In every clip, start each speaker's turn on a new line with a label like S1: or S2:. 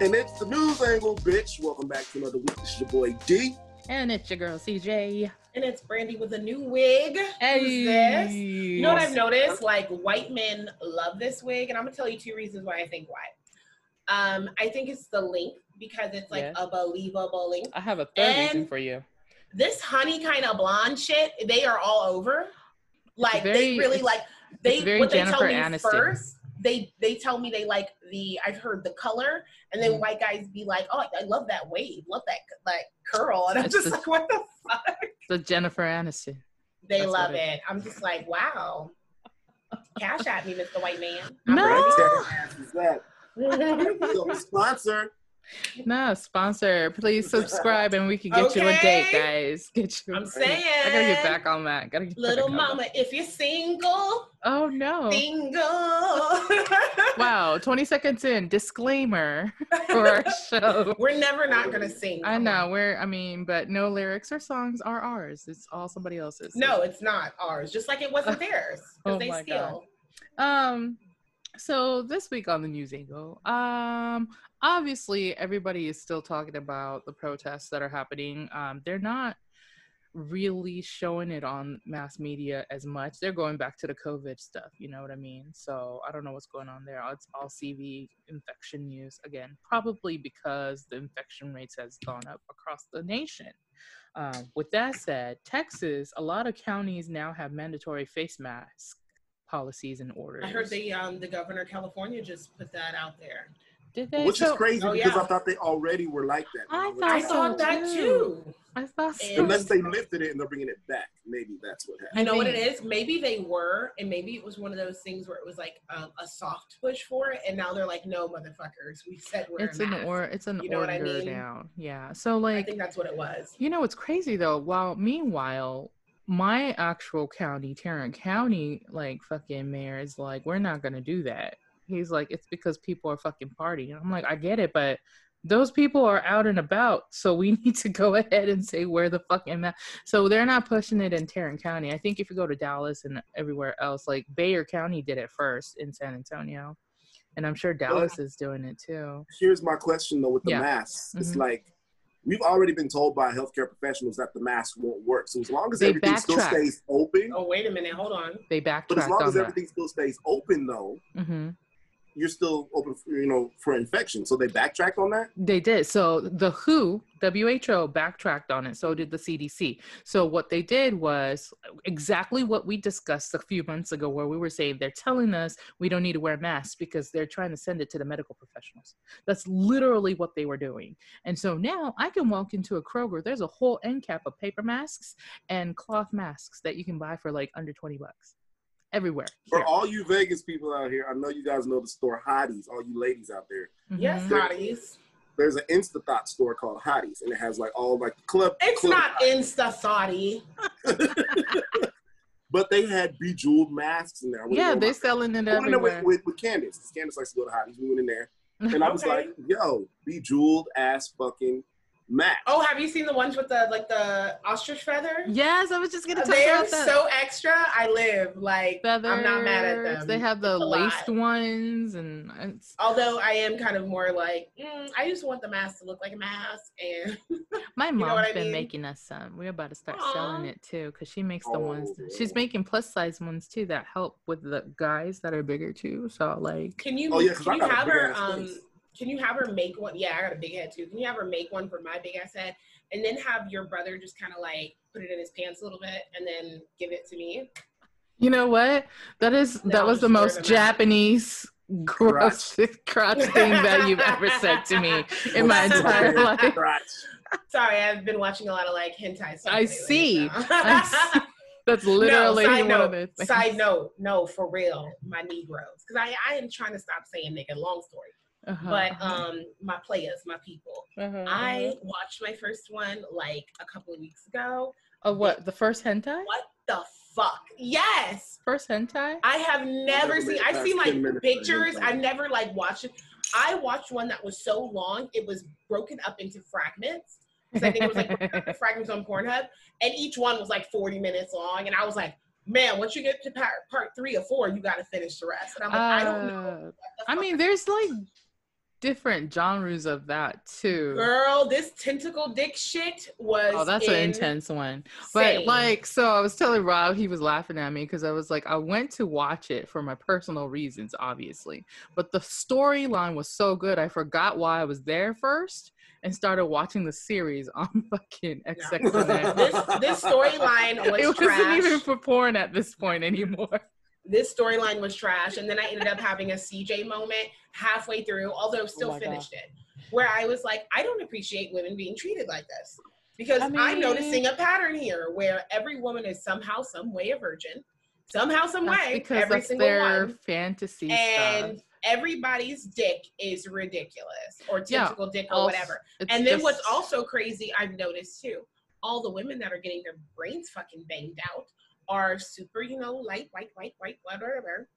S1: And it's the news angle, bitch. Welcome back to another week. This is your boy D.
S2: And it's your girl CJ.
S3: And it's Brandy with a new wig.
S2: Hey.
S3: Who's this? You know what I've noticed? Like white men love this wig, and I'm gonna tell you two reasons why I think why. Um, I think it's the length because it's like
S2: Yeah.
S3: a believable length.
S2: I have a third reason for you.
S3: This honey kind of blonde shit, they are all over. Like
S2: very-
S3: they really like they
S2: very
S3: what they
S2: Jennifer
S3: tell me
S2: Aniston.
S3: first. They they tell me they like the I've heard the color, and then
S2: Mhm.
S3: white guys be like, oh, I love that wave, love that like curl, and I'm
S2: It's
S3: just
S2: the-
S3: like, what the fuck?
S2: The Jennifer Aniston.
S3: They
S2: That's
S3: love
S2: it
S3: it. I'm just like, wow. Cash at me, Mr. White Man. I'm
S2: No.
S1: What is
S3: ready.
S1: Sponsor.
S2: No, sponsor. Please subscribe and we can get you a date, guys. Get you.
S3: I'm saying.
S2: I gotta get back on that. Gotta get
S3: Little mama, if you're single,
S2: Oh no.
S3: single.
S2: Wow, 20 seconds in. Disclaimer for our show.
S3: We're never not gonna sing.
S2: I know. We're I mean, but no lyrics or songs are ours. It's all somebody else's.
S3: No, it's not ours. Just like it wasn't theirs. Because
S2: Oh
S3: they steal.
S2: Um, so this week on the news angle, um, obviously everybody is still talking about the protests that are happening. Um, they're not really showing it on mass media as much. They're going back to the COVID stuff, you know what I mean? So I don't know what's going on there. It's all CV infection news again, probably because the infection rates has gone up across the nation. Um, with that said, Texas, a lot of counties now have mandatory face mask policies and orders.
S3: I heard the um the governor of California just put that out there.
S2: Did they?
S1: Which is crazy
S3: Oh,
S1: because
S3: yeah.
S1: I thought they already were like that.
S2: I
S1: When
S2: thought
S3: I
S1: they-
S2: so
S3: that
S2: too.
S3: too.
S2: I thought so.
S1: Unless they lifted it and they're bringing it back. Maybe that's what happened.
S3: I know what it is? Maybe they were, and maybe it was one of those things where it was like um, a soft push for it, and now they're like, "No, motherfuckers, we said we're."
S2: it's an or it's an
S3: You know what I
S2: order
S3: mean?
S2: now. Yeah. So like,
S3: I
S2: like
S3: think that's what it was.
S2: You know, it's crazy though. While meanwhile, my actual county, Tarrant County, like fucking mayor is like, we're not gonna do that. He's like, it's because people are fucking partying. I'm like, I get it, but those people are out and about, so we need to go ahead and say where the fucking ma-. so they're not pushing it in Tarrant County. I think if you go to Dallas and everywhere else, like Bexar County did it first in San Antonio, and I'm sure Dallas is doing it too.
S1: Here's my question though with the
S2: Yeah.
S1: masks. It's
S2: Mhm.
S1: like we've already been told by healthcare professionals that the mask won't work. So as long as
S2: They
S1: everything still stays open,
S3: Oh wait a minute, hold on.
S2: They
S1: but as long
S2: on
S1: as
S2: that.
S1: everything still stays open though,
S2: hmm
S1: you're still open for, you know, for infection. So they backtracked on that?
S2: They did. So the WHO, WHO backtracked on it. So did the CDC. So what they did was exactly what we discussed a few months ago, where we were saying they're telling us we don't need to wear masks because they're trying to send it to the medical professionals. That's literally what they were doing. And so now I can walk into a Kroger. There's a whole end cap of paper masks and cloth masks that you can buy for like under 20 bucks everywhere.
S1: For
S2: Here.
S1: all you Vegas people out here, I know you guys know the store Hotties, all you ladies out there.
S3: Yes,
S2: Mhm.
S3: hotties.
S1: There's an Instathought store called Hotties, and it has like all like the club.
S3: It's
S1: club
S3: not Insta thoughty.
S1: But they had bejeweled masks in there. I
S2: Yeah, they're selling it
S1: in there
S2: everywhere.
S1: with, with, with Candace. Candace likes to go to Hotties. We went in there, and I was
S3: Okay.
S1: like, "Yo, bejeweled ass fucking mask."
S3: Oh, have you seen the ones with the like the ostrich feather?
S2: yes, I was just gonna talk
S3: They're
S2: about that.
S3: so extra. I live like
S2: feathers.
S3: I'm not mad at them.
S2: They have the
S3: It's
S2: laced
S3: lot.
S2: ones, and it's,
S3: Although I am kind of more like, mm, I just want the mask to look like a mask, and
S2: my
S3: know
S2: mom's
S3: what I
S2: been
S3: mean?
S2: making us some. We're about to start selling it too, because she makes the ones.
S1: Oh.
S2: She's making plus size ones too that help with the guys that are bigger too. So like,
S3: can you
S1: Oh, yeah, 'cause I
S3: can you
S1: got a
S3: have her um
S1: face.
S3: Can you have her make one? Yeah, I got a big head too. Can you have her make one for my big ass head, and then have your brother just kind of like put it in his pants a little bit, and then give it to me?
S2: you know what? That is
S3: No,
S2: that was the most. Japanese gross crotch thing that you've ever said to me in my entire life.
S1: Crotch.
S3: Sorry, I've been watching a lot of like hentai stuff.
S2: I
S3: lately,
S2: see.
S3: so.
S2: I see. That's literally
S3: no, side
S2: one
S3: note,
S2: of the things.
S3: Side note, no, for real, my Negroes, because I, I am trying to stop saying nigga. Long story,
S2: Uh-huh,
S3: but
S2: uh-huh,
S3: um, my players, my people.
S2: uh-huh,
S3: I
S2: uh-huh.
S3: watched my first one like a couple of weeks ago.
S2: Oh, what the first hentai?
S3: What the fuck? Yes,
S2: First hentai?
S3: I have never
S1: Never
S3: seen. I've
S1: past
S3: seen like pictures. I've never like watched it. I watched one that was so long it was broken up into fragments. 'Cause I think it was like fragments on Pornhub, and each one was like 40 minutes long. And I was like, man, once you get to part, part three or four, you got to finish the rest. And I'm like, I don't know.
S2: Uh,
S3: what the
S2: I mean, there's like different genres of that too.
S3: Girl, this tentacle dick shit was.
S2: Oh, that's an intense one. But like, so I was telling Rob, he was laughing at me because I was like, I went to watch it for my personal reasons, obviously. But the storyline was so good, I forgot why I was there first and started watching the series on fucking XXNet.
S3: this this storyline was
S2: it wasn't
S3: trash.
S2: even for porn at this point anymore.
S3: This storyline was trash and then i ended up having a cj moment halfway through although oh still
S2: Oh my God.
S3: finished it where i was like i don't appreciate women being treated like this because
S2: I
S3: i'm noticing a pattern here where every woman is somehow some way a virgin somehow some way
S2: because
S3: every single
S2: their
S3: one
S2: fantasy
S3: and
S2: stuff.
S3: everybody's dick is ridiculous or
S2: Yeah,
S3: tentacle dick or whatever and then
S2: just-
S3: what's also crazy i've noticed too all the women that are getting their brains fucking banged out are super you know light white white white whatever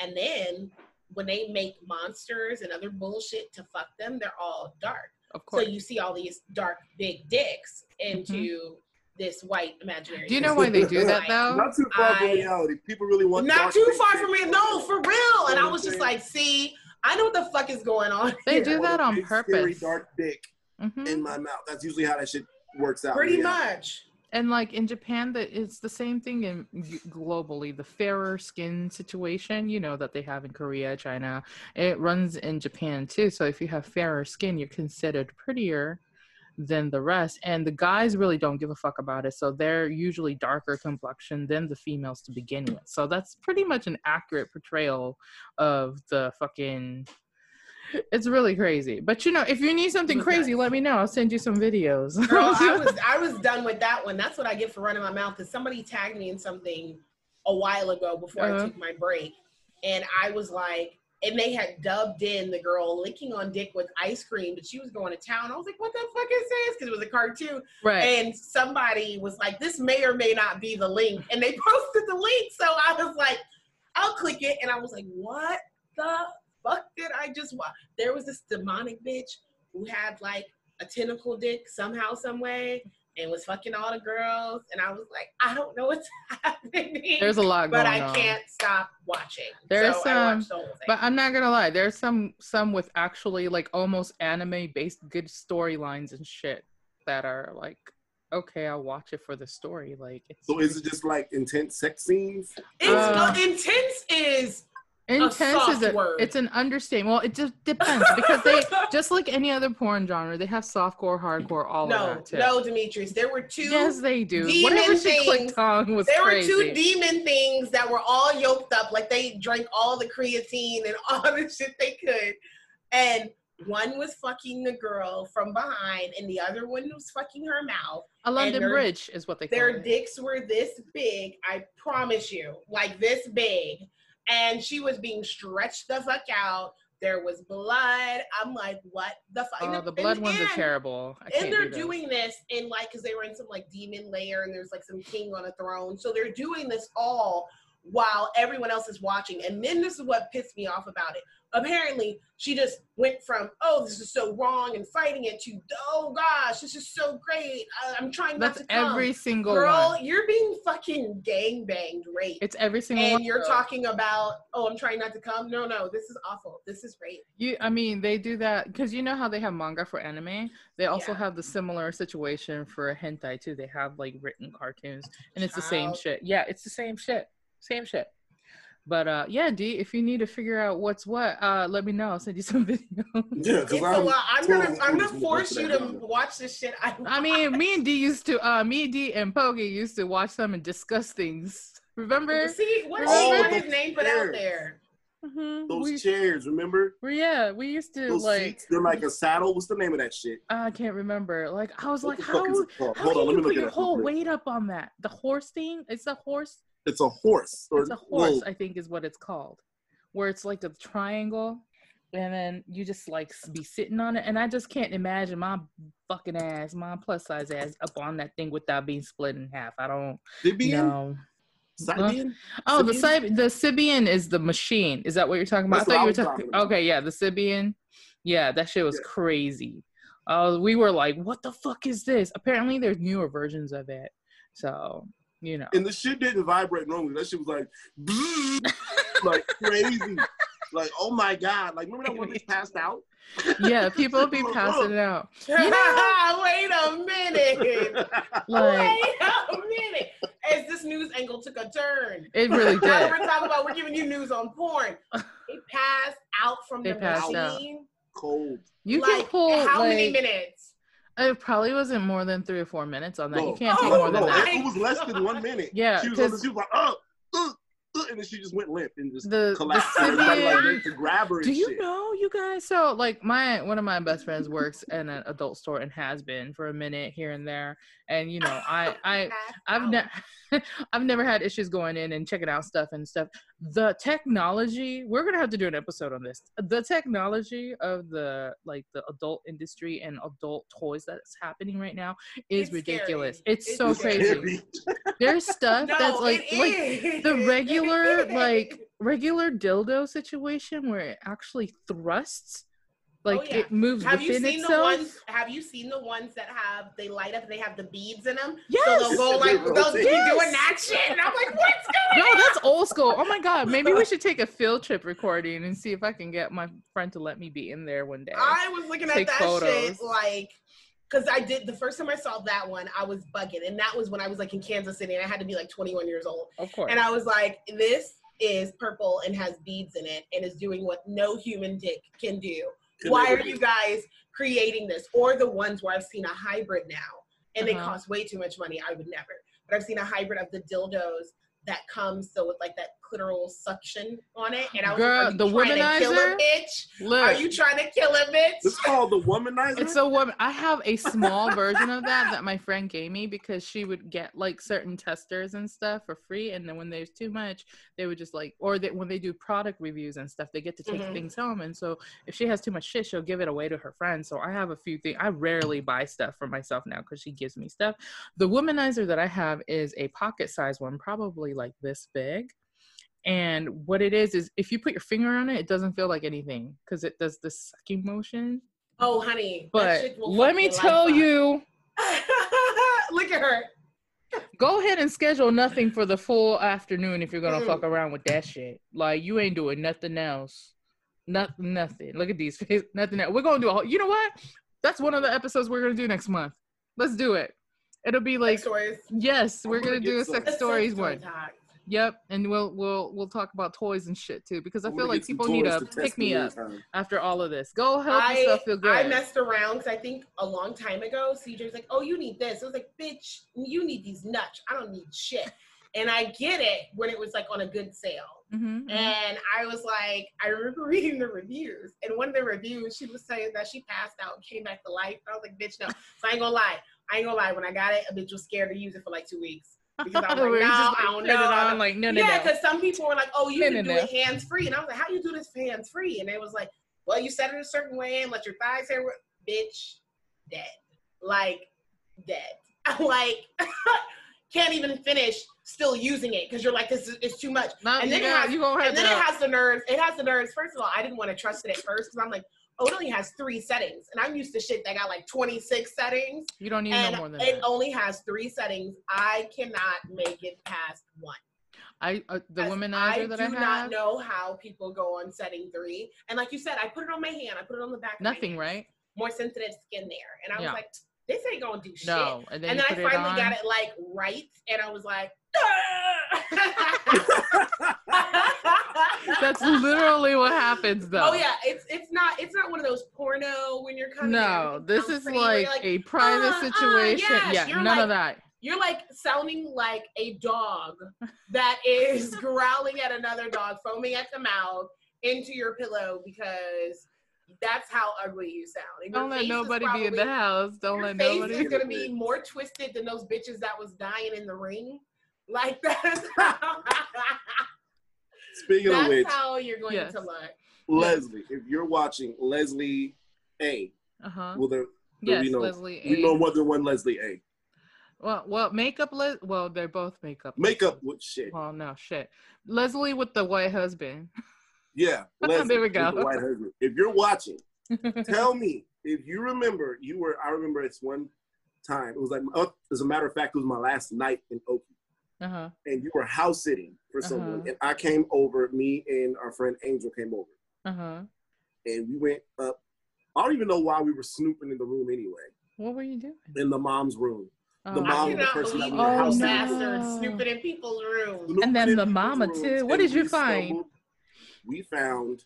S3: and then when they make monsters and other bullshit to fuck them they're all dark
S2: of
S3: so you see all these dark big dicks into this white imaginary
S2: Mm-hmm. Do you know why they do that
S3: Like,
S2: though?
S1: Not too far from
S3: I-
S1: reality. People really want
S3: not too far from it no for real and i was just like see i know what the fuck is going on
S2: They
S3: here.
S2: do that
S1: I want a
S2: on
S1: big, scary,
S2: purpose.
S1: dark dick
S2: Mhm.
S1: in my mouth. That's usually how that shit works out.
S3: pretty
S1: Yeah.
S3: much
S2: and like in Japan, that it's the same thing in globally. The fairer skin situation, you know, that they have in Korea, China, it runs in Japan too. So if you have fairer skin, you're considered prettier than the rest. And the guys really don't give a fuck about it. So they're usually darker complexion than the females to begin with. So that's pretty much an accurate portrayal of the fucking. It's really crazy. But you know, if you need something crazy, let me know. I'll send you some videos.
S3: Girl, I was I was done with that one. That's what I get for running my mouth. Because somebody tagged me in something a while ago before
S2: Uh-huh.
S3: I took my break, and I was like, and they had dubbed in the girl licking on dick with ice cream, but she was going to town. I was like, what the fuck is this? Because it was a cartoon,
S2: right.
S3: and somebody was like, this may or may not be the link, and they posted the link. So I was like, I'll click it, and I was like, what the fuck did I just watch? There was this demonic bitch who had like a tentacle dick somehow, some way, and was fucking all the girls. And I was like, I don't know what's happening.
S2: There's a lot
S3: but
S2: going
S3: I
S2: on.
S3: can't stop watching.
S2: There's
S3: so
S2: some-
S3: watched the.
S2: But I'm not gonna lie, there's some some with actually like almost anime based good storylines and shit that are like, okay, I'll watch it for the story. Like, it's
S1: So is it just like intense sex scenes?
S3: it's
S2: uh,
S3: intense is
S2: intense is a,
S3: word.
S2: it's an understatement. Well, it just depends because they just like any other porn genre, they have softcore, hardcore, all of
S3: no,
S2: that too.
S3: no, Demetrius. There were two.
S2: yes, they do.
S3: demon
S2: Whatever she
S3: things-
S2: clicked on was
S3: there
S2: crazy.
S3: were two demon things that were all yoked up, like they drank all the creatine and all the shit they could. And one was fucking the girl from behind, and the other one was fucking her mouth.
S2: a London
S3: their-
S2: Bridge is what they call it.
S3: Their
S2: it.
S3: dicks were this big, I promise you, like this big. And she was being stretched the fuck out. There was blood. I'm like, what the fuck?
S2: Oh,
S3: And-
S2: the blood
S3: and-
S2: ones are terrible. I can't
S3: and they're
S2: do
S3: doing this in like because they were in some like demon layer and there's like some king on a throne so they're doing this all while everyone else is watching and then this is what pissed me off about it apparently she just went from oh this is so wrong and fighting it to oh gosh this is so great i'm trying not
S2: That's
S3: to come.
S2: every single
S3: girl
S2: one.
S3: you're being fucking gang banged raped
S2: It's every single one.
S3: and you're
S2: though.
S3: talking about oh i'm trying not to come no no this is awful this is rape
S2: You, I mean, they do that because you know how they have manga for anime. They also
S3: Yeah.
S2: have the similar situation for hentai too. They have like written cartoons, and it's the same shit. Yeah, it's the same shit, same shit. But uh, yeah, D, if you need to figure out what's what, uh, let me know. I'll send you some videos.
S1: Yeah, because
S3: it's a
S1: I'm.
S3: I'm gonna I'm gonna force you to
S1: of
S3: watch this shit. I,
S2: I mean, me and D used to, uh, me, D, and Pogi used to watch them and discuss things. Remember?
S3: see what
S2: Oh,
S3: what
S1: those
S3: his name put out
S1: chairs.
S3: there.
S2: Mhm.
S1: Those
S2: We,
S1: chairs, remember?
S2: we- yeah, we used to
S1: Those
S2: like.
S1: seats, they're like a saddle. What's the name of that shit?
S2: I can't remember. Like I was
S1: What
S2: like,
S1: the
S2: how?
S1: fuck is it called?
S2: How
S1: Hold
S2: can
S1: on, let
S2: you
S1: me
S2: put your whole weight up on that? The horse thing? It's a horse.
S1: It's a horse. Or,
S2: It's a horse,
S1: well,
S2: I think, is what it's called. Where it's like a triangle, and then you just like be sitting on it. And I just can't imagine my fucking ass, my plus size ass, up on that thing without being split in half. I don't
S1: Sybian?
S2: know.
S1: Sybian?
S2: Oh, the
S1: Sybian?
S2: Sib- the Sybian is the machine. Is that what you're talking about?
S1: That's
S2: I thought you were talking.
S1: talking about.
S2: Okay, yeah, the Sybian. Yeah, that shit was
S1: Yeah.
S2: crazy. Uh, we were like, "What the fuck is this?" Apparently, there's newer versions of it. So you know,
S1: And the shit didn't vibrate normally. That shit was like, like crazy. Like, oh my god! Like, remember that one that passed out?
S2: Yeah, people be passing it out.
S3: Wait a minute.
S2: Like
S3: Wait a minute. As this news angle took a turn.
S2: it really
S3: Now
S2: did.
S3: we're talking about we're giving you news on porn. They passed out from
S2: They
S3: the
S2: passed out.
S3: machine.
S1: Cold.
S2: You
S3: like,
S2: can pull
S3: how many minutes?
S2: It probably wasn't more than three or four minutes on that. You can't
S3: Oh,
S2: take more than
S1: no,
S2: that.
S3: that.
S1: It was less than one minute.
S2: Yeah,
S1: she was, on the,
S2: 'cause-
S1: she was like, oh, uh, uh, and then she just went limp and just
S2: The
S1: collapsed.
S2: the
S1: And like to grab her and
S2: Do you
S1: shit.
S2: know, you guys? So, like, my one of my best friends works in an adult store and has been for a minute here and there. And you know, I, I, I've never, I've never had issues going in and checking out stuff and stuff. The technology, we're gonna have to do an episode on this. The technology of the like the adult industry and adult toys that's happening right now is
S3: It's
S2: ridiculous. It's,
S3: It's
S2: so
S1: It's
S2: crazy. There's stuff
S3: No,
S2: that's like like
S3: is.
S2: the regular like regular dildo situation where it actually thrusts Oh, like
S3: Oh, yeah.
S2: it moves
S3: Have you seen
S2: itself
S3: the ones? Have you seen the ones that have they light up and they have the beads in them?
S2: yes
S3: So they'll go like
S1: They
S3: they'll be
S1: rotate.
S3: doing that shit, and I'm like, what's
S2: no
S3: going on?
S2: No, that's old school oh my god maybe we should take a field trip recording and see if i can get my friend to let me be in there one day
S3: I was looking at that
S2: photos.
S3: shit like. Cause I did the first time I saw that one, I was bugging, and that was when I was like in Kansas City, and I had to be like 21 years old.
S2: of course
S3: And I was like, this is purple and has beads in it and is doing what no human dick can do.
S1: Can
S3: Why are you guys creating this? Or the ones where I've seen a hybrid now and they
S2: Uh-huh.
S3: cost way too much money. I would never. But I've seen a hybrid of the dildos that comes so with like that clitoral suction on it. And I was
S2: Girl,
S3: like, are you
S2: the
S3: trying to kill a
S2: womanizer?
S3: bitch?
S2: Look,
S3: Are you trying to kill a bitch?
S1: It's called the womanizer.
S2: It's a woman. I have a small version of that that my friend gave me because she would get like certain testers and stuff for free, and then when there's too much, they would just like, or that when they do product reviews and stuff, they get to take
S3: Mhm.
S2: things home. And so if she has too much shit, she'll give it away to her friends. So I have a few things. I rarely buy stuff for myself now because she gives me stuff. The womanizer that I have is a pocket size one, probably like this big. And what it is is if you put your finger on it, it doesn't feel like anything because it does the sucking motion.
S3: oh, honey.
S2: But let me tell you,
S3: Look at her.
S2: go ahead and schedule nothing for the full afternoon if you're gonna
S3: Mm.
S2: fuck around with that shit. Like you ain't doing nothing else. Nothing, nothing. Look at these faces. Nothing else. We're gonna do a whole. You know what? That's one of the episodes we're gonna do next month. Let's do it. It'll be like yes, we're
S1: gonna
S2: gonna do a sex stories one.
S3: time.
S2: Yep, and we'll we'll we'll talk about toys and shit too because I feel like people need
S1: toys
S2: to pick me up
S1: time.
S2: after all of this. Go help
S3: I,
S2: yourself feel good.
S3: I messed around because I think a long time ago, CJ was like, "Oh, you need this." I was like, "Bitch, you need these nuts. I don't need shit." And I get it when it was like on a good sale.
S2: Mhm, mhm.
S3: And I was like, I remember reading the reviews, and one of the reviews, she was saying that she passed out and came back to life. I was like, bitch, no. So I ain't gonna lie. I ain't gonna lie. When I got it, a bitch was scared to use it for like two weeks because I was like, no,
S2: just,
S3: I don't know.
S2: On, like no, no,
S3: yeah,
S2: no.
S3: because some people were like, "Oh, you
S2: No,
S3: can
S2: no,
S3: do
S2: no.
S3: it hands free," and I was like, "How do you do this hands free?" And they was like, "Well, you set it a certain way and let your thighs hair, bitch, dead, like dead, like can't even finish still using it because you're like, this is it's too much."
S2: No,
S3: and
S2: you,
S3: then it has-
S2: you gonna have
S3: And then it has the nerves. It has the nerves. First of all, I didn't want to trust it at first because I'm like, it only has three settings, and I'm used to shit that got like 26 settings,
S2: you don't need no more than
S3: it
S2: that.
S3: only has three settings. I cannot make it past one.
S2: I uh, the womanizer that I have.
S3: I do not know how people go on setting three. And like you said, I put it on my hand. I put it on the back.
S2: Nothing, right?
S3: More sensitive skin there, and I was like, this ain't gonna do shit.
S2: No, and then,
S3: and then I finally got it like right, and I was like.
S2: That's literally what happens, though.
S3: Oh yeah, it's it's not it's not one of those porno when you're coming.
S2: No, this is like,
S3: like
S2: a private
S3: "Uh, uh,
S2: situation.
S3: yes,"
S2: yeah,
S3: you're
S2: none
S3: like-
S2: of that.
S3: you're like sounding like a dog that is growling at another dog, foaming at the mouth into your pillow because that's how ugly you sound. Your
S2: Don't let
S3: face
S2: nobody be in the house. Don't
S3: Your
S2: let
S3: face
S2: nobody.
S3: is gonna be more twisted than those bitches that was dying in the ring. Like that's how,
S1: Speaking of
S3: that's
S1: which,
S3: how you're going
S2: Yes.
S3: to look.
S1: Leslie, if you're watching Leslie A,
S2: Uh huh.
S1: well, there, there
S2: Yes,
S1: we know,
S2: Leslie.
S1: we
S2: A.
S1: know more than one Leslie A.
S2: Well, well, makeup. Le- well, they're both makeup.
S1: Makeup with shit.
S2: Well, no shit. Leslie with the white husband.
S1: Yeah, Leslie.
S2: There we
S1: with the
S2: go.
S1: white husband. If you're watching, tell me if you remember. You were. I remember it's one time. It was like, oh, as a matter of fact, it was my last night in Okie.
S2: Uh huh.
S1: and you were house sitting for someone,
S2: Uh-huh.
S1: and I came over. Me and our friend Angel came over,
S2: Uh huh.
S1: and we went up. I don't even know why we were snooping in the room anyway.
S2: What were you doing?
S1: In the mom's room.
S2: Oh,
S1: The
S3: I
S1: mom of the person that
S3: you
S1: we were
S2: Oh,
S3: house
S1: housing.
S2: no.
S3: snooping in people's rooms.
S1: Snooping
S2: then the mama,
S1: rooms,
S2: too. What did you find?
S1: stumbled- We found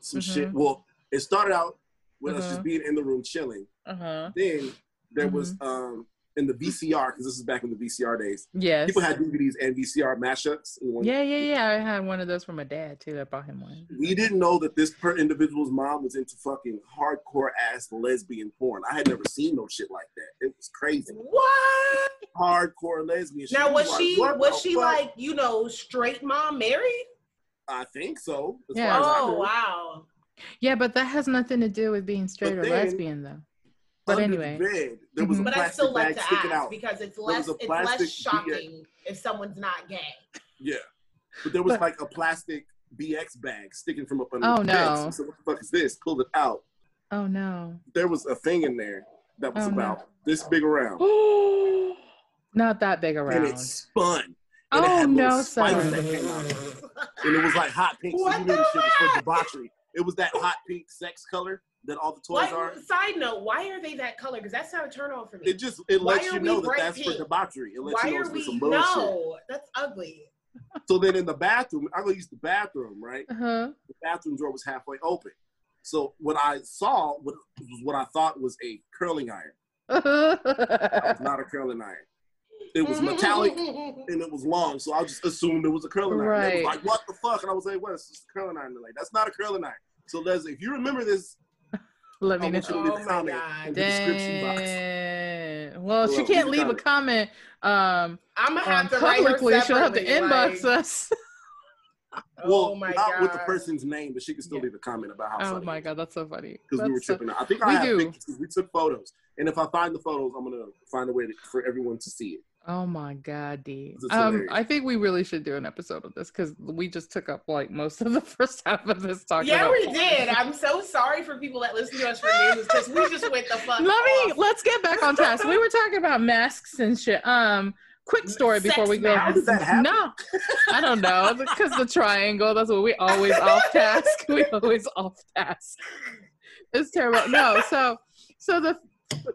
S1: some
S2: Mhm.
S1: shit. Well, it started out with us
S2: Uh-huh.
S1: just being in the room chilling.
S2: Uh huh.
S1: Then there was
S2: Mm-hmm.
S1: um in the VCR because this is back in the VCR days.
S2: Yes.
S1: People had DVDs and VCR mashups. in
S2: Yeah, yeah, yeah. I had one of those for my dad too. I bought him one.
S1: We didn't know that this per individual's mom was into fucking hardcore ass lesbian porn. I had never seen no shit like that. It was crazy.
S3: What?
S1: Hardcore lesbian shit.
S3: Now
S1: We
S3: was
S1: like,
S3: she
S1: what
S3: was she
S1: fuck?
S3: like you know straight mom married?
S1: I think so. As
S2: Yeah.
S1: far as
S3: Oh
S1: know.
S3: wow.
S2: Yeah, but that has nothing to do with being straight or
S1: then-
S2: lesbian, though. But
S1: Under the bed, there was
S2: Mhm.
S1: a
S3: But I
S1: plastic
S3: still like
S1: bag
S3: to
S1: sticking
S3: ask
S1: out.
S3: because it's
S1: was
S3: less
S1: a
S3: it's
S1: plastic
S3: less shocking if someone's not gay.
S1: Yeah, but there was
S2: But-
S1: like a plastic BX bag sticking from up under
S2: Oh,
S1: the bed.
S2: no.
S1: So what the fuck is this? Pulled it out.
S2: oh no,
S1: There was a thing in there that was
S2: Oh, no.
S1: about this big around,
S2: not that big around.
S1: and
S2: around.
S1: it spun. And it
S2: Oh
S1: had
S2: no,
S1: spikes
S2: son.
S1: that came out of it. and it was like hot pink. So
S3: What
S1: you knew
S3: the
S1: the shit was for debauchery. It was that hot pink sex color that all the toys
S3: Why,
S1: are.
S3: side note, why are they that color? Because that's not a turn on for me.
S1: It just it
S3: Why
S1: lets you know that that's
S3: pink?
S1: for debauchery. It lets
S3: why
S1: you know
S3: are
S1: it's for
S3: we
S1: some bullshit.
S3: no? That's ugly.
S1: So then in the bathroom, I go use the bathroom, right?
S2: Uh-huh.
S1: The bathroom door was halfway open. So what I saw was what I thought was a curling iron. It was not a curling iron. It was metallic and it was long, so I just assumed it was a curling iron.
S2: Right.
S1: was like, "What the fuck?" And I was like, "What? It's just a curling iron." They're like, "That's not a curling iron." So Leslie, if you remember this,
S2: Let me know.
S1: want you to leave
S3: Oh my God.
S1: in the description box.
S2: Dang. Well, she can't
S1: leave a
S2: a comment um,
S3: I'm gonna have
S2: um,
S3: to write her
S2: publicly. She'll have to inbox
S3: like,
S2: us.
S1: Well,
S3: oh my
S1: not
S3: god.
S1: with the person's name, but she can still
S2: Yeah.
S1: leave a comment about how
S2: Oh
S1: funny
S2: my god, that's so funny.
S1: because we were
S2: That's so-
S1: tripping out. I think
S2: We
S1: I have
S2: do.
S1: pictures 'cause we took photos, and if I find the photos, I'm gonna find a way to, for everyone to see it.
S2: Oh my god, D. Um. I think we really should do an episode of this because we just took up like most of the first half of this talk.
S3: Yeah,
S2: about.
S3: we did. I'm so sorry for people that listen to us for news because we just went the fuck.
S2: Let me. Let's get back on task. We were talking about masks and shit. Um, quick story before
S3: Sex
S2: we go.
S3: masks.
S1: How did that happen?
S2: No, I don't know because the triangle. That's what we always off task. We always off task. It's terrible. No, so so the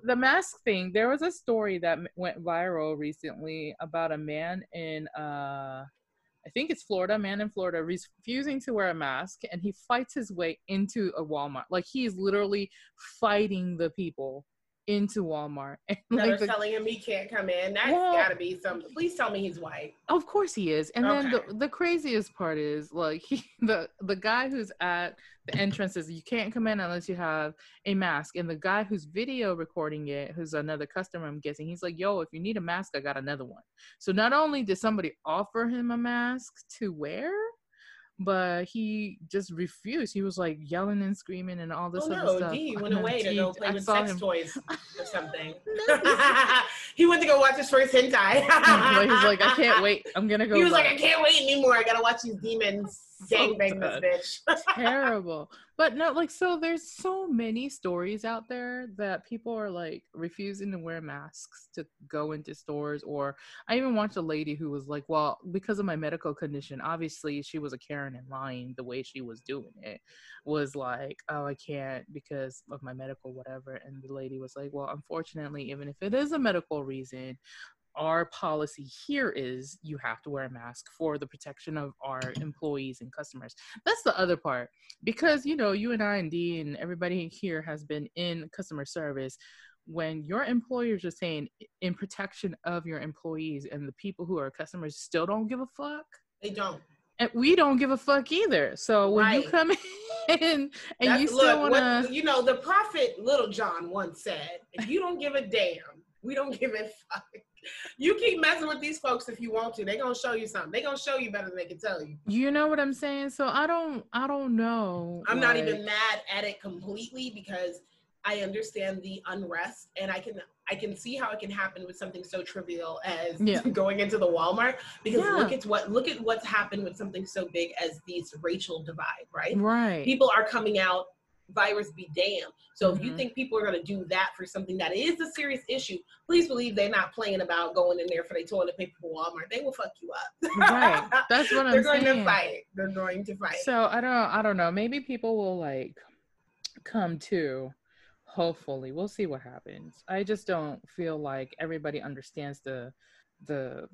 S2: the mask thing. There was a story that went viral recently about a man in uh. I think it's Florida, a man in Florida refusing to wear a mask and he fights his way into a Walmart. Like he's literally fighting the people into Walmart. And
S3: that
S2: like
S3: are telling him he can't come in. That's
S2: Well-
S3: gotta be some. Please tell me he's white.
S2: Of course he is. And then the, the craziest part is like he the the guy who's at the entrance says you can't come in unless you have a mask. And the guy who's video recording it, who's another customer, I'm guessing, he's like, yo, if you need a mask, I got another one. So not only did somebody offer him a mask to wear, but he just refused. He was like yelling and screaming and all this
S3: oh
S2: other
S3: no,
S2: stuff.
S3: D
S2: I
S3: went away to go play
S2: I
S3: with sex
S2: him.
S3: toys or something. he went to go watch his first hentai.
S2: But he's like, I can't wait. I'm gonna go.
S3: He was like. I can't wait anymore. I gotta watch these demons
S2: So
S3: gangbang
S2: bad.
S3: this bitch.
S2: terrible but no like so there's so many stories out there that people are like refusing to wear masks to go into stores or i even watched a lady who was like well because of my medical condition obviously she was a karen and lying the way she was doing it was like oh i can't because of my medical whatever and the lady was like well unfortunately even if it is a medical reason our policy here is you have to wear a mask for the protection of our employees and customers. That's the other part because you know you and I and D and everybody here has been in customer service. When your employers are saying in protection of your employees and the people who are customers still don't give a fuck,
S3: They don't.
S2: and we don't give a fuck either. So when you come in and
S3: That's-
S2: you still want to,
S3: you know, the prophet Lil Jon once said, if you don't give a damn, we don't give a fuck. You keep messing with these folks if you want to. They're gonna show you something. They're gonna show you better than they can tell you.
S2: you know what I'm saying. So I don't, I don't know.
S3: I'm not even mad at it completely because I understand the unrest and I can I can see how it can happen with something so trivial as
S2: Yeah.
S3: going into the Walmart because
S2: Yeah.
S3: look at what look at what's happened with something so big as these racial divide, right?
S2: right.
S3: People are coming out virus be damned. So if you
S2: Mhm.
S3: think people are going to do that for something that is a serious issue, please believe they're not playing about going in there for their toilet paper for Walmart. They will fuck you up.
S2: Right. That's what I'm saying.
S3: They're going to fight. They're going to fight.
S2: So I don't I don't know. Maybe people will like come to. Hopefully. We'll see what happens. I just don't feel like everybody understands the the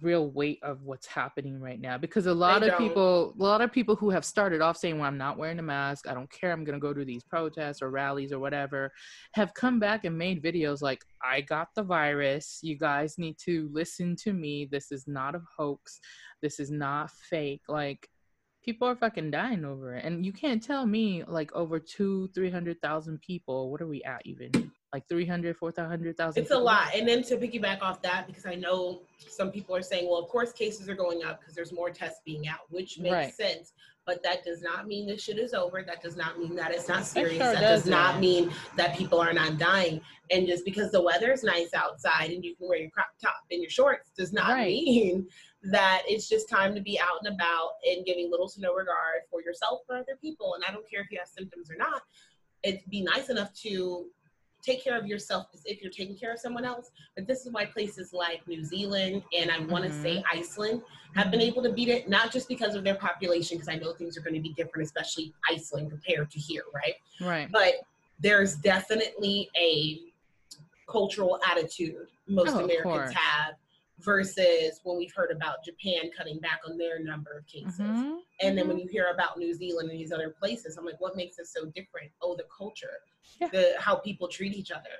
S2: real weight of what's happening right now because a lot
S3: They
S2: of
S3: don't.
S2: people a lot of people who have started off saying well I'm not wearing a mask I don't care I'm going to go to these protests or rallies or whatever have come back and made videos like I got the virus you guys need to listen to me this is not a hoax this is not fake like people are fucking dying over it and you can't tell me like over two three hundred thousand people what are we at even like 300 400000
S3: It's a lot. And then to piggyback off that, because I know some people are saying, well, of course, cases are going up because there's more tests being out, which makes
S2: Right.
S3: sense. But that does not mean this shit is over. That does not mean that it's not serious.
S2: sure
S3: that does
S2: doesn't.
S3: not mean that people are not dying. And just because the weather is nice outside and you can wear your crop top and your shorts does not
S2: Right.
S3: mean that it's just time to be out and about and giving little to no regard for yourself or other people. And I don't care if you have symptoms or not. It'd be nice enough to take care of yourself as if you're taking care of someone else. But this is why places like New Zealand and I want to say mm-hmm. Iceland have been able to beat it, not just because of their population, because I know things are going to be different, especially Iceland compared to here, right?
S2: right
S3: But there's definitely a cultural attitude most
S2: Oh,
S3: Americans have versus when we've heard about Japan cutting back on their number of cases.
S2: Mhm.
S3: And then when you hear about New Zealand and these other places, I'm like, what makes it so different? Oh, the culture,
S2: Yeah.
S3: the how people treat each other.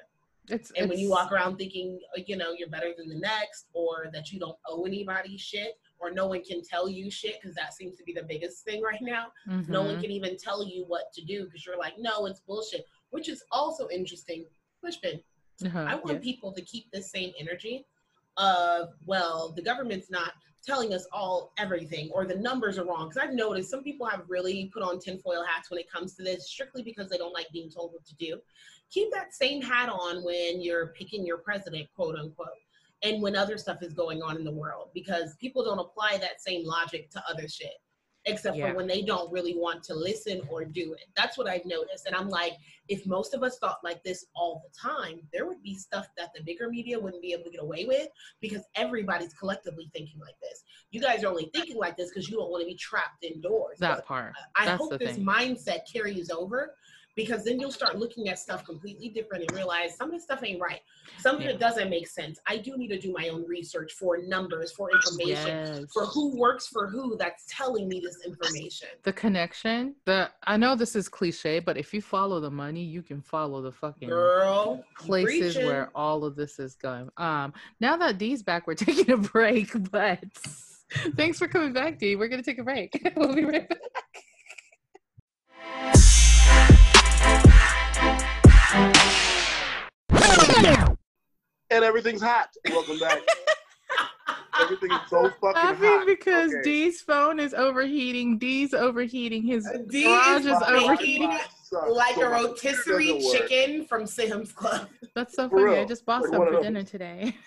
S2: it's
S3: And when you walk around thinking, uh, you know, you're better than the next, or that you don't owe anybody shit, or no one can tell you shit, because that seems to be the biggest thing right now. No one
S2: Mhm.
S3: can even tell you what to do because you're like, no, it's bullshit, which is also interesting. Pushpin,
S2: Uh-huh,
S3: I want people to keep this same energy of, well, the government's not telling us all everything or the numbers are wrong. Because I've noticed some people have really put on tinfoil hats when it comes to this strictly because they don't like being told what to do. Keep that same hat on when you're picking your president, quote unquote, and when other stuff is going on in the world because people don't apply that same logic to other shit. Except
S2: Yeah.
S3: for when they don't really want to listen or do it. That's what I've noticed. And I'm like, if most of us thought like this all the time, there would be stuff that the bigger media wouldn't be able to get away with because everybody's collectively thinking like this. You guys are only thinking like this because you don't want to be trapped indoors.
S2: that part
S3: I
S2: that's
S3: hope this
S2: thing.
S3: mindset carries over because then you'll start looking at stuff completely different and realize some of this stuff ain't right. Some of
S2: Yeah.
S3: it doesn't make sense. I do need to do my own research for numbers, for information,
S2: yes.
S3: for who works for who that's telling me this information.
S2: the connection the i know this is cliche but if you follow the money you can follow the fucking
S3: Girl,
S2: places
S3: preaching.
S2: where all of this is going um now that dee's back we're taking a break but thanks for coming back dee we're gonna take a break we'll be right back
S1: And everything's hot. Welcome back. Everything is so fucking
S2: laughing
S1: hot.
S2: because
S1: Okay.
S2: Dee's phone is overheating. Dee's overheating. His
S3: Dee
S2: garage
S3: is
S2: is overheating.
S3: like
S1: So
S3: a rotisserie
S1: computer doesn't work.
S3: chicken from Sam's Club.
S2: That's so funny. I just bought
S1: Like
S2: some for dinner today.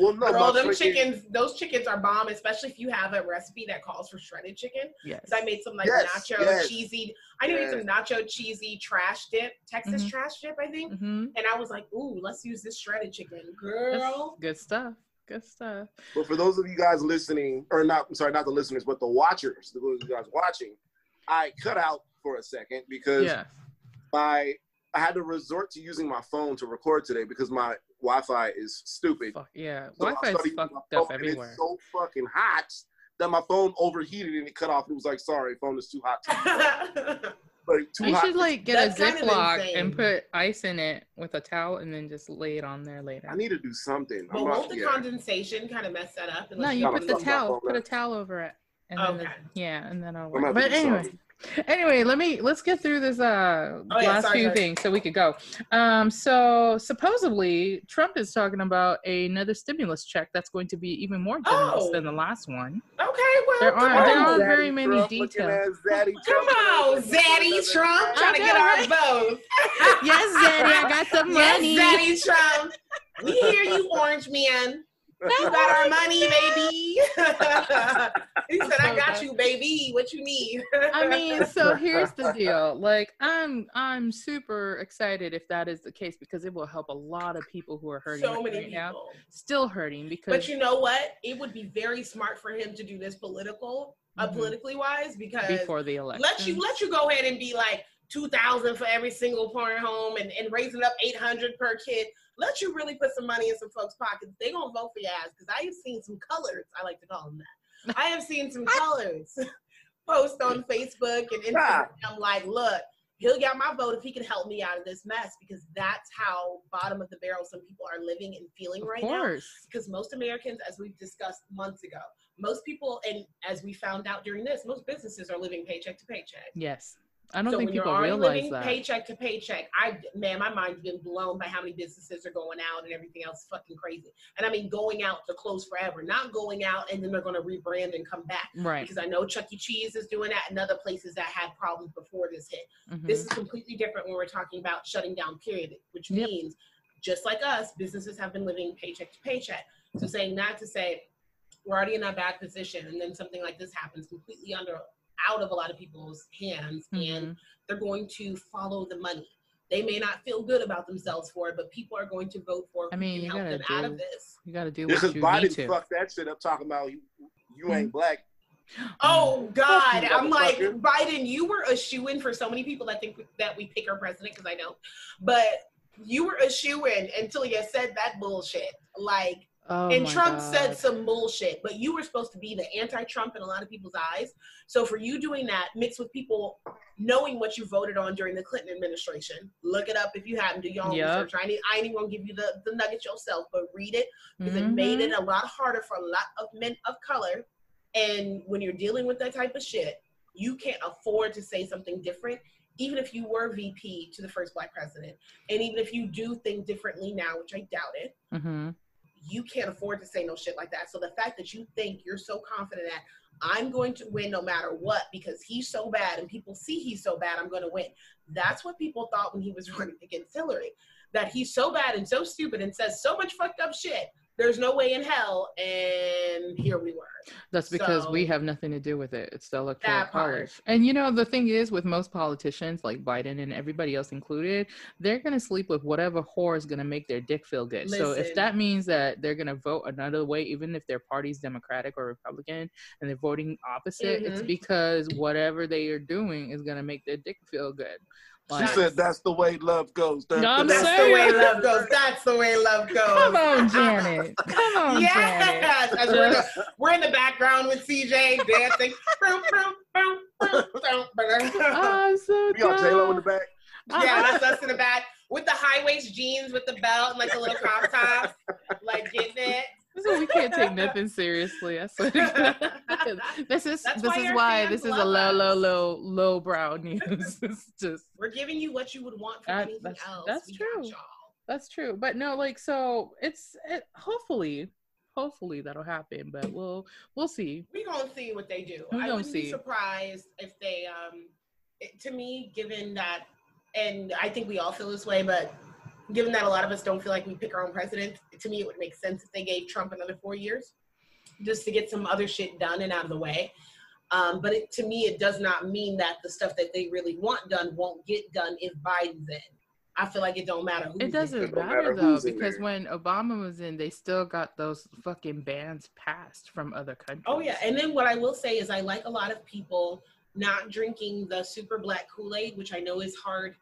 S1: Well, no,
S3: Girl,
S1: my
S3: them
S1: freaking-
S3: chickens, those chickens are bomb, especially if you have a recipe that calls for shredded chicken.
S2: Yes.
S3: Because I made some like
S1: Yes,
S3: nacho
S1: yes,
S3: cheesy. I made some nacho cheesy trash dip, Texas
S2: Mhm.
S3: trash dip, I think.
S2: hmm
S3: And I was like, ooh, let's use this shredded chicken, girl.
S2: Good stuff. Good stuff.
S1: But for those of you guys listening, or not, I'm sorry, not the listeners, but the watchers, the you guys watching, I cut out for a second because
S2: Yeah.
S1: my I had to resort to using my phone to record today because my Wi-Fi is stupid.
S2: Fuck yeah.
S1: So
S2: Wi-Fi is fucked up everywhere.
S1: It's so fucking hot that my phone overheated and it cut off. It was like, sorry, phone is too hot. Like too
S2: I
S1: hot.
S2: should like get
S3: That's
S2: a Ziploc and put ice in it with a towel and then just lay it on there later.
S1: I need to do something.
S3: but
S1: I'm
S3: won't
S1: not,
S3: the
S1: yeah.
S3: condensation kind of mess that up?
S2: no, you put the towel. Put a towel over it. And then the-
S3: Okay.
S2: yeah, and then I'll work.
S1: gonna
S2: But
S1: have to do
S2: anyway,
S1: something.
S2: Anyway, let me let's get through this uh
S3: Oh, yeah,
S2: last
S3: sorry,
S2: few
S3: sorry.
S2: things so we could go. Um, so supposedly Trump is talking about another stimulus check that's going to be even more generous
S3: Oh.
S2: than the last one.
S3: Okay, well,
S2: There aren't- there aren't very many
S1: Trump
S2: details.
S1: Zaddy
S3: Come
S1: Trump.
S3: on, Zaddy Trump, trying to get our vote.
S2: Yes, Zaddy, I got the money.
S3: Yes, Zaddy Trump. We hear you, Orange Man. You got our money, baby. he said, "I got you, baby. What you need?"
S2: I mean, so here's the deal. Like, I'm I'm super excited if that is the case because it will help a lot of people who are hurting
S3: so many
S2: right
S3: people.
S2: now, still hurting because.
S3: But you know what? It would be very smart for him to do this political, uh,
S2: Mhm.
S3: politically wise, because
S2: before the election,
S3: let you let you go ahead and be like two thousand for every single parent home and, and raising up eight hundred per kid. Let you really put some money in some folks' pockets. They gonna vote for your ass because I have seen some colors. I like to call them that. I have seen some colors post on Facebook and Instagram. I'm like, look, he'll get my vote if he can help me out of this mess because that's how bottom of the barrel some people are living and feeling
S2: of
S3: right now
S2: course.
S3: because most Americans, as we've discussed months ago, most people, and as we found out during this, most businesses are living paycheck to paycheck.
S2: Yes, I don't
S3: so
S2: think
S3: when you're
S2: people
S3: already
S2: realize
S3: living
S2: that.
S3: paycheck to paycheck, I man, my mind's been blown by how many businesses are going out and everything else. Fucking crazy. And I mean, going out to close forever, not going out and then they're going to rebrand and come back.
S2: right.
S3: Because I know Chuck E. Cheese is doing that, and other places that had problems before this hit.
S2: Mhm.
S3: This is completely different when we're talking about shutting down, period, which
S2: Yep.
S3: means just like us, businesses have been living paycheck to paycheck. So saying that to say we're already in a bad position and then something like this happens completely under out of a lot of people's hands and
S2: Mhm.
S3: they're going to follow the money. They may not feel good about themselves for it, but people are going to vote for
S2: I mean, you
S3: help
S2: gotta
S3: them out of this.
S2: you got to do
S1: Yeah,
S2: what
S1: because
S2: you need
S1: Biden
S2: to.
S1: fucked that shit up talking about you, you ain't black.
S3: Oh God! I'm like. Biden. You were a shoe in for so many people that think that we pick our president because I know, but you were a shoe in until you said that bullshit. Like,
S2: Oh
S3: and Trump
S2: God.
S3: said some bullshit, but you were supposed to be the anti-Trump in a lot of people's eyes. So for you doing that, mixed with people knowing what you voted on during the Clinton administration, look it up if you haven't. Do your own
S2: Yep.
S3: research. I ain't, I ain't even gonna give you the the nugget yourself, but read it because it made it a lot harder for a lot of men of color. And when you're dealing with that type of shit, you can't afford to say something different, even if you were VP to the first black president. And even if you do think differently now, which I doubt it,
S2: Mhm.
S3: You can't afford to say no shit like that. So the fact that you think you're so confident that I'm going to win no matter what because he's so bad and people see he's so bad, I'm going to win. That's what people thought when he was running against Hillary. That he's so bad and so stupid and says so much fucked up shit. There's no way in hell. And here we were.
S2: That's because we have nothing to do with it. It's the electoral
S3: That part.
S2: college. And you know, the thing is with most politicians, like Biden and everybody else included, they're gonna sleep with whatever whore is gonna make their dick feel good. so if that means that they're gonna vote another way, even if their party's Democratic or Republican and they're voting opposite, it's
S3: Mhm.
S2: because whatever they are doing is gonna make their dick feel good.
S1: She
S2: Like,
S1: said that's the way love goes. Dun,
S2: No, I'm
S1: dun.
S3: That's the way love goes. That's the way love goes.
S2: Come on, Janet. Come on, Janet.
S3: Yes, as we're, in the, we're in the background with CJ dancing.
S2: I'm so
S1: We got J Lo in the back.
S3: yeah, that's us in the back with the high waist jeans with the belt and like the little crop top. like getting it.
S2: So we can't take nothing seriously. I swear this is
S3: That's
S2: this
S3: why
S2: is why this is a low, low, low, low brow news. it's just
S3: We're giving you what you would want from
S2: That-
S3: anything
S2: that's-
S3: else.
S2: that's
S3: We
S2: true. that's true. But no, like so it's it, hopefully, hopefully that'll happen. But we'll we'll see.
S3: we gonna see what they do.
S2: We
S3: I wouldn't be
S2: see.
S3: surprised if they um it, to me, given that and I think we all feel this way, but given that a lot of us don't feel like we pick our own president, to me it would make sense if they gave Trump another four years just to get some other shit done and out of the way. Um, but it, to me, it does not mean that the stuff that they really want done won't get done if Biden's in. I feel like it don't matter who's
S2: It doesn't
S1: It don't
S2: matter
S1: matter
S2: though because when Obama was in, they still got those fucking bans passed from other countries.
S3: Oh yeah, and then what I will say is I like a lot of people not drinking the super black Kool-Aid, which I know is hard.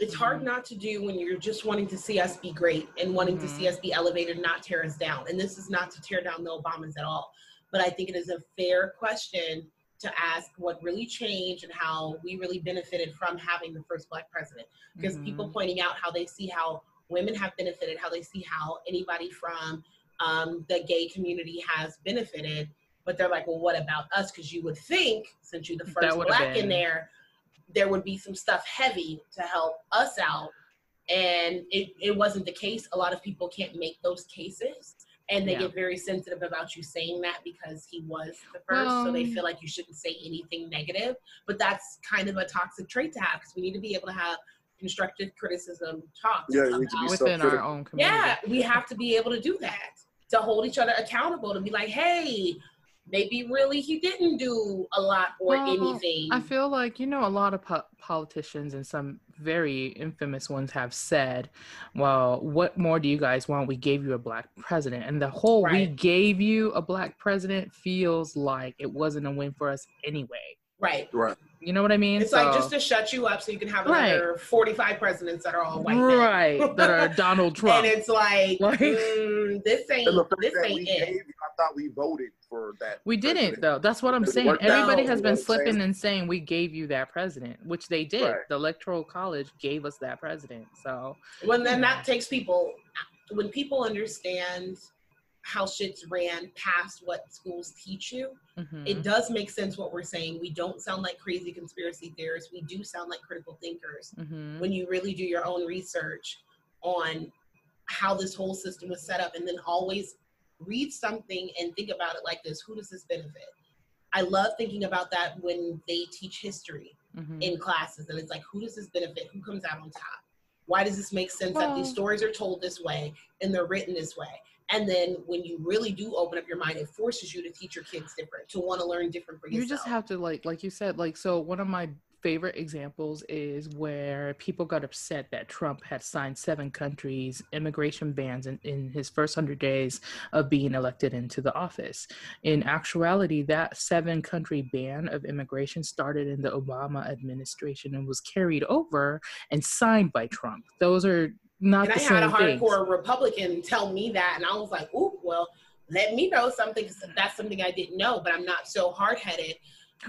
S3: It's hard
S2: Mhm.
S3: not to do when you're just wanting to see us be great and wanting to see
S2: Mhm.
S3: us be elevated, not tear us down. And this is not to tear down the Obamas at all, but I think it is a fair question to ask what really changed and how we really benefited from having the first black president because people
S2: Mhm.
S3: pointing out how they see how women have benefited, how they see how anybody from um, the gay community has benefited. But they're like, well, what about us? Because you would think, since you're the first black
S2: been-
S3: in there, there would be some stuff heavy to help us out. And it, it wasn't the case. A lot of people can't make those cases. And they
S2: Yeah.
S3: get very sensitive about you saying that because he was the first. so they
S2: um,
S3: feel like you shouldn't say anything negative. But that's kind of a toxic trait to have because we need to be able to have constructive criticism talks.
S1: Yeah, you to be
S2: within our own community.
S3: yeah, we have to be able to do that. to hold each other accountable to be like, hey, maybe really he didn't do a lot or
S2: Well,
S3: anything.
S2: I feel like you know a lot of po- politicians and some very infamous ones have said, "Well, what more do you guys want? We gave you a black president." And the whole "we gave you a black president" feels like it wasn't a win for us anyway.
S3: Right.
S1: Right.
S2: You know what I mean?
S3: It's like just to shut you up so you can have
S2: Right.
S3: another 45 presidents that are all white men.
S2: right that are Donald Trump.
S3: And it's like,
S2: Like-
S3: mm, this ain't
S1: And the fact
S3: this ain't
S1: we
S3: it.
S1: gave, I thought we voted for that.
S2: We didn't though. That's what I'm saying. Everybody
S1: out,
S2: has been
S1: what saying?
S2: slipping and saying we gave you that president, which they did.
S1: Right.
S2: The electoral college gave us that president. So
S3: When then
S2: Yeah.
S3: that takes people, when people understand how shit's ran past what schools teach you,
S2: mhm.
S3: it does make sense what we're saying. We don't sound like crazy conspiracy theorists. We do sound like critical thinkers.
S2: Mhm.
S3: when you really do your own research on how this whole system was set up and then always read something and think about it like this who does this benefit i love thinking about that when they teach history
S2: Mhm.
S3: in classes and it's like who does this benefit who comes out on top why does this make sense that these stories are told this way and they're written this way and then when you really do open up your mind it forces you to teach your kids different to want to learn different for yourself.
S2: you just have to like like you said like so one of my favorite examples is where people got upset that trump had signed seven countries immigration bans in, in his first 100 days of being elected into the office in actuality that seven country ban of immigration started in the obama administration and was carried over and signed by trump those are not
S3: and I
S2: the
S3: had a
S2: same things.
S3: hardcore Republican tell me that, and I was like, "Ooh, well, let me know something. 'cause that's something I didn't know." But I'm not so hard headed,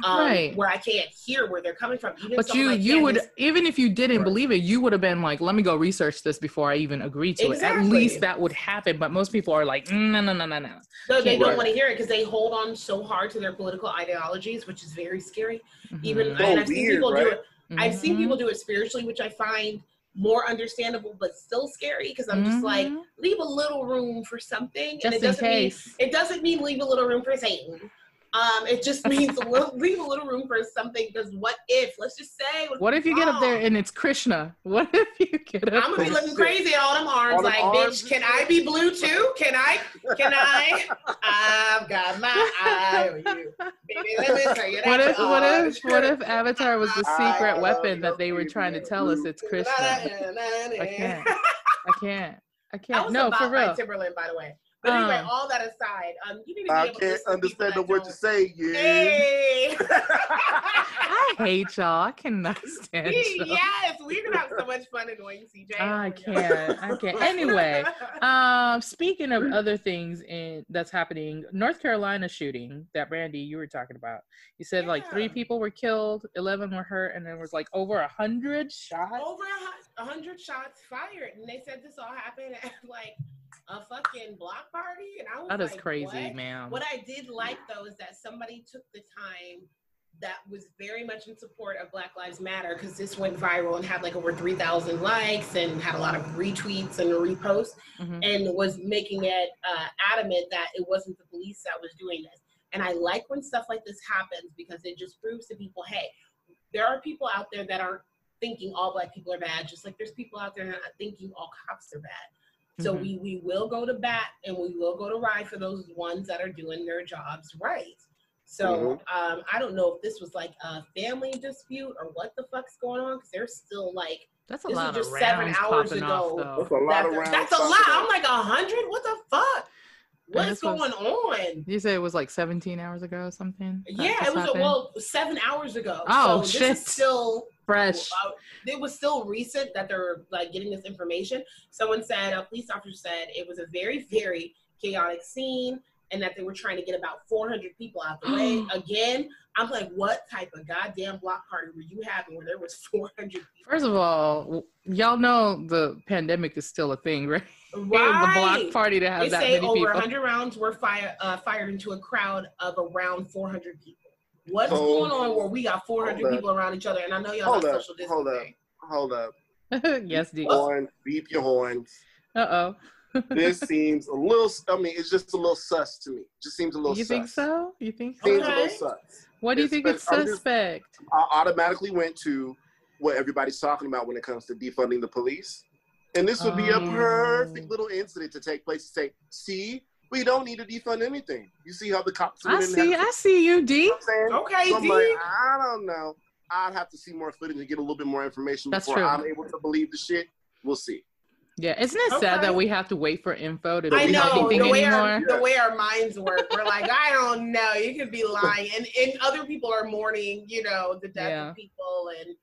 S3: um,
S2: Right.
S3: Where I can't hear where they're coming from. Even
S2: But you
S3: like
S2: you would even if you didn't
S1: Right.
S2: believe it, you would have been like, let me go research this before I even agree to it. At least that would happen. But most people are like, "Mm, no, no, no, no, no.
S3: though they don't want to hear it because they hold on so hard to their political ideologies, which is very scary. Even
S2: Mhm.
S1: So
S3: and I've seen
S1: weird,
S3: people do
S1: right?
S3: it. I've seen
S2: Mhm.
S3: people do it spiritually, which I find more understandable, but still scary because I'm just like,
S2: Mhm.
S3: leave a little room for something, and it
S2: in
S3: doesn't mean
S2: case.
S3: It doesn't mean leave a little room for Satan. Um, it just means a little, leave a little room for something. Because what if? Let's just say.
S2: What if you get up there and it's Krishna? What if you get up
S3: I'm gonna be
S2: there?
S3: looking crazy at all them arms,
S1: All them
S3: like,
S1: arms
S3: bitch, can I be blue too? Can I? Can I? I've got my eye on you, baby. Let me tell you
S2: What if what if what if Avatar was the secret
S1: love
S2: weapon
S1: your
S2: that they were trying to
S1: and
S2: tell us it's Krishna? I can't. I can't. I can't.
S3: was
S2: No,
S3: about
S2: for
S3: by
S2: real.
S3: Timberland, by the way. But anyway,
S2: Um,
S3: all that aside, um, you need to be
S1: I
S3: able
S1: can't
S3: to
S1: understand
S3: that
S1: the word you
S3: don't-
S1: say. Yeah.
S3: Hey.
S2: I hate y'all. I cannot stand y'all.
S3: yes, we're gonna have so much fun annoying CJ.
S2: I
S3: my God.
S2: can't. I can't. Anyway, um, speaking of other things in that's happening, North Carolina shooting that Brandy you were talking about. You said like three people were killed, eleven were hurt, and there was like over a hundred shots.
S3: over a hundred shots fired, and they said this all happened at like a fucking block party, and I was
S2: That is
S3: like,
S2: crazy,
S3: what?
S2: man.
S3: What I did like though is that somebody took the time that was very much in support of Black Lives Matter because this went viral and had like over 3,000 likes and had a lot of retweets and reposts
S2: Mhm.
S3: and was making it uh, adamant that it wasn't the police that was doing this. And I like when stuff like this happens because it just proves to people, hey, there are people out there that aren't thinking all black people are bad, just like there's people out there that are thinking all cops are bad. So
S2: Mhm.
S3: we we will go to bat and we will go to ride for those ones that are doing their jobs right. So um, I don't know if this was like a family dispute or what the fuck's going on because they're still like
S2: That's a
S3: this was
S2: lot of
S3: just seven
S2: rounds
S3: hours
S2: popping
S3: ago.
S2: off,
S1: That's a lot
S3: that's,
S1: of
S3: a,
S1: rounds.
S3: that's a lot.
S1: popping
S3: I'm like a hundred. What the fuck? What
S2: And
S3: is
S2: this was-
S3: going on?
S2: You said it was like 17 hours ago or something.
S3: Yeah, it was
S2: happened?
S3: well seven hours ago.
S2: Oh,
S3: so
S2: shit.
S3: This is still
S2: fresh.
S3: uh, it was still recent that they're like getting this information. Someone said a police officer said it was a very very chaotic scene and that they were trying to get about 400 people out the way. Again, I'm like, what type of goddamn block party were you having where there was 400 people?
S2: First of all, y'all know the pandemic is still a thing, right? The
S3: right.
S2: block party to have
S3: They
S2: that
S3: say
S2: many
S3: over
S2: people.
S3: 100 rounds were fire, uh, fired into a crowd of around 400 people. What's
S1: Hold-
S3: going on where we got 400
S1: hold up.
S3: people around each other? And I know y'all
S1: Hold
S3: not
S1: up,
S3: social
S1: hold up. Hold up.
S2: yes, D.
S3: What?
S1: Horn, beep your horns.
S2: Uh oh.
S1: This seems a little. I mean, it's just a little sus to me. Just seems a little.
S2: You
S1: sus.
S2: think so? You think so?
S1: Seems a little sus.
S2: What do you
S1: It's
S2: think it's
S1: spe- I'm just-
S2: suspect?
S1: I automatically went to what everybody's talking about when it comes to defunding the police. And this would be a
S2: Oh.
S1: perfect little incident to take place to say, see, We don't need to defund anything. You see how the cops.
S2: I see. I see you, D.
S3: Okay,
S1: so
S3: D.
S1: like, I don't know. I'd have to see more footage and get a little bit more information
S2: That's
S1: before
S2: true.
S1: I'm able to believe the shit. We'll see.
S2: Yeah, isn't it sad that we have to wait for info to
S3: I know
S2: anything
S3: the way
S2: anymore?
S3: our the way our minds work. We're like, I don't know. You could be lying, and and other people are mourning, you know, the death
S2: Yeah.
S3: of people and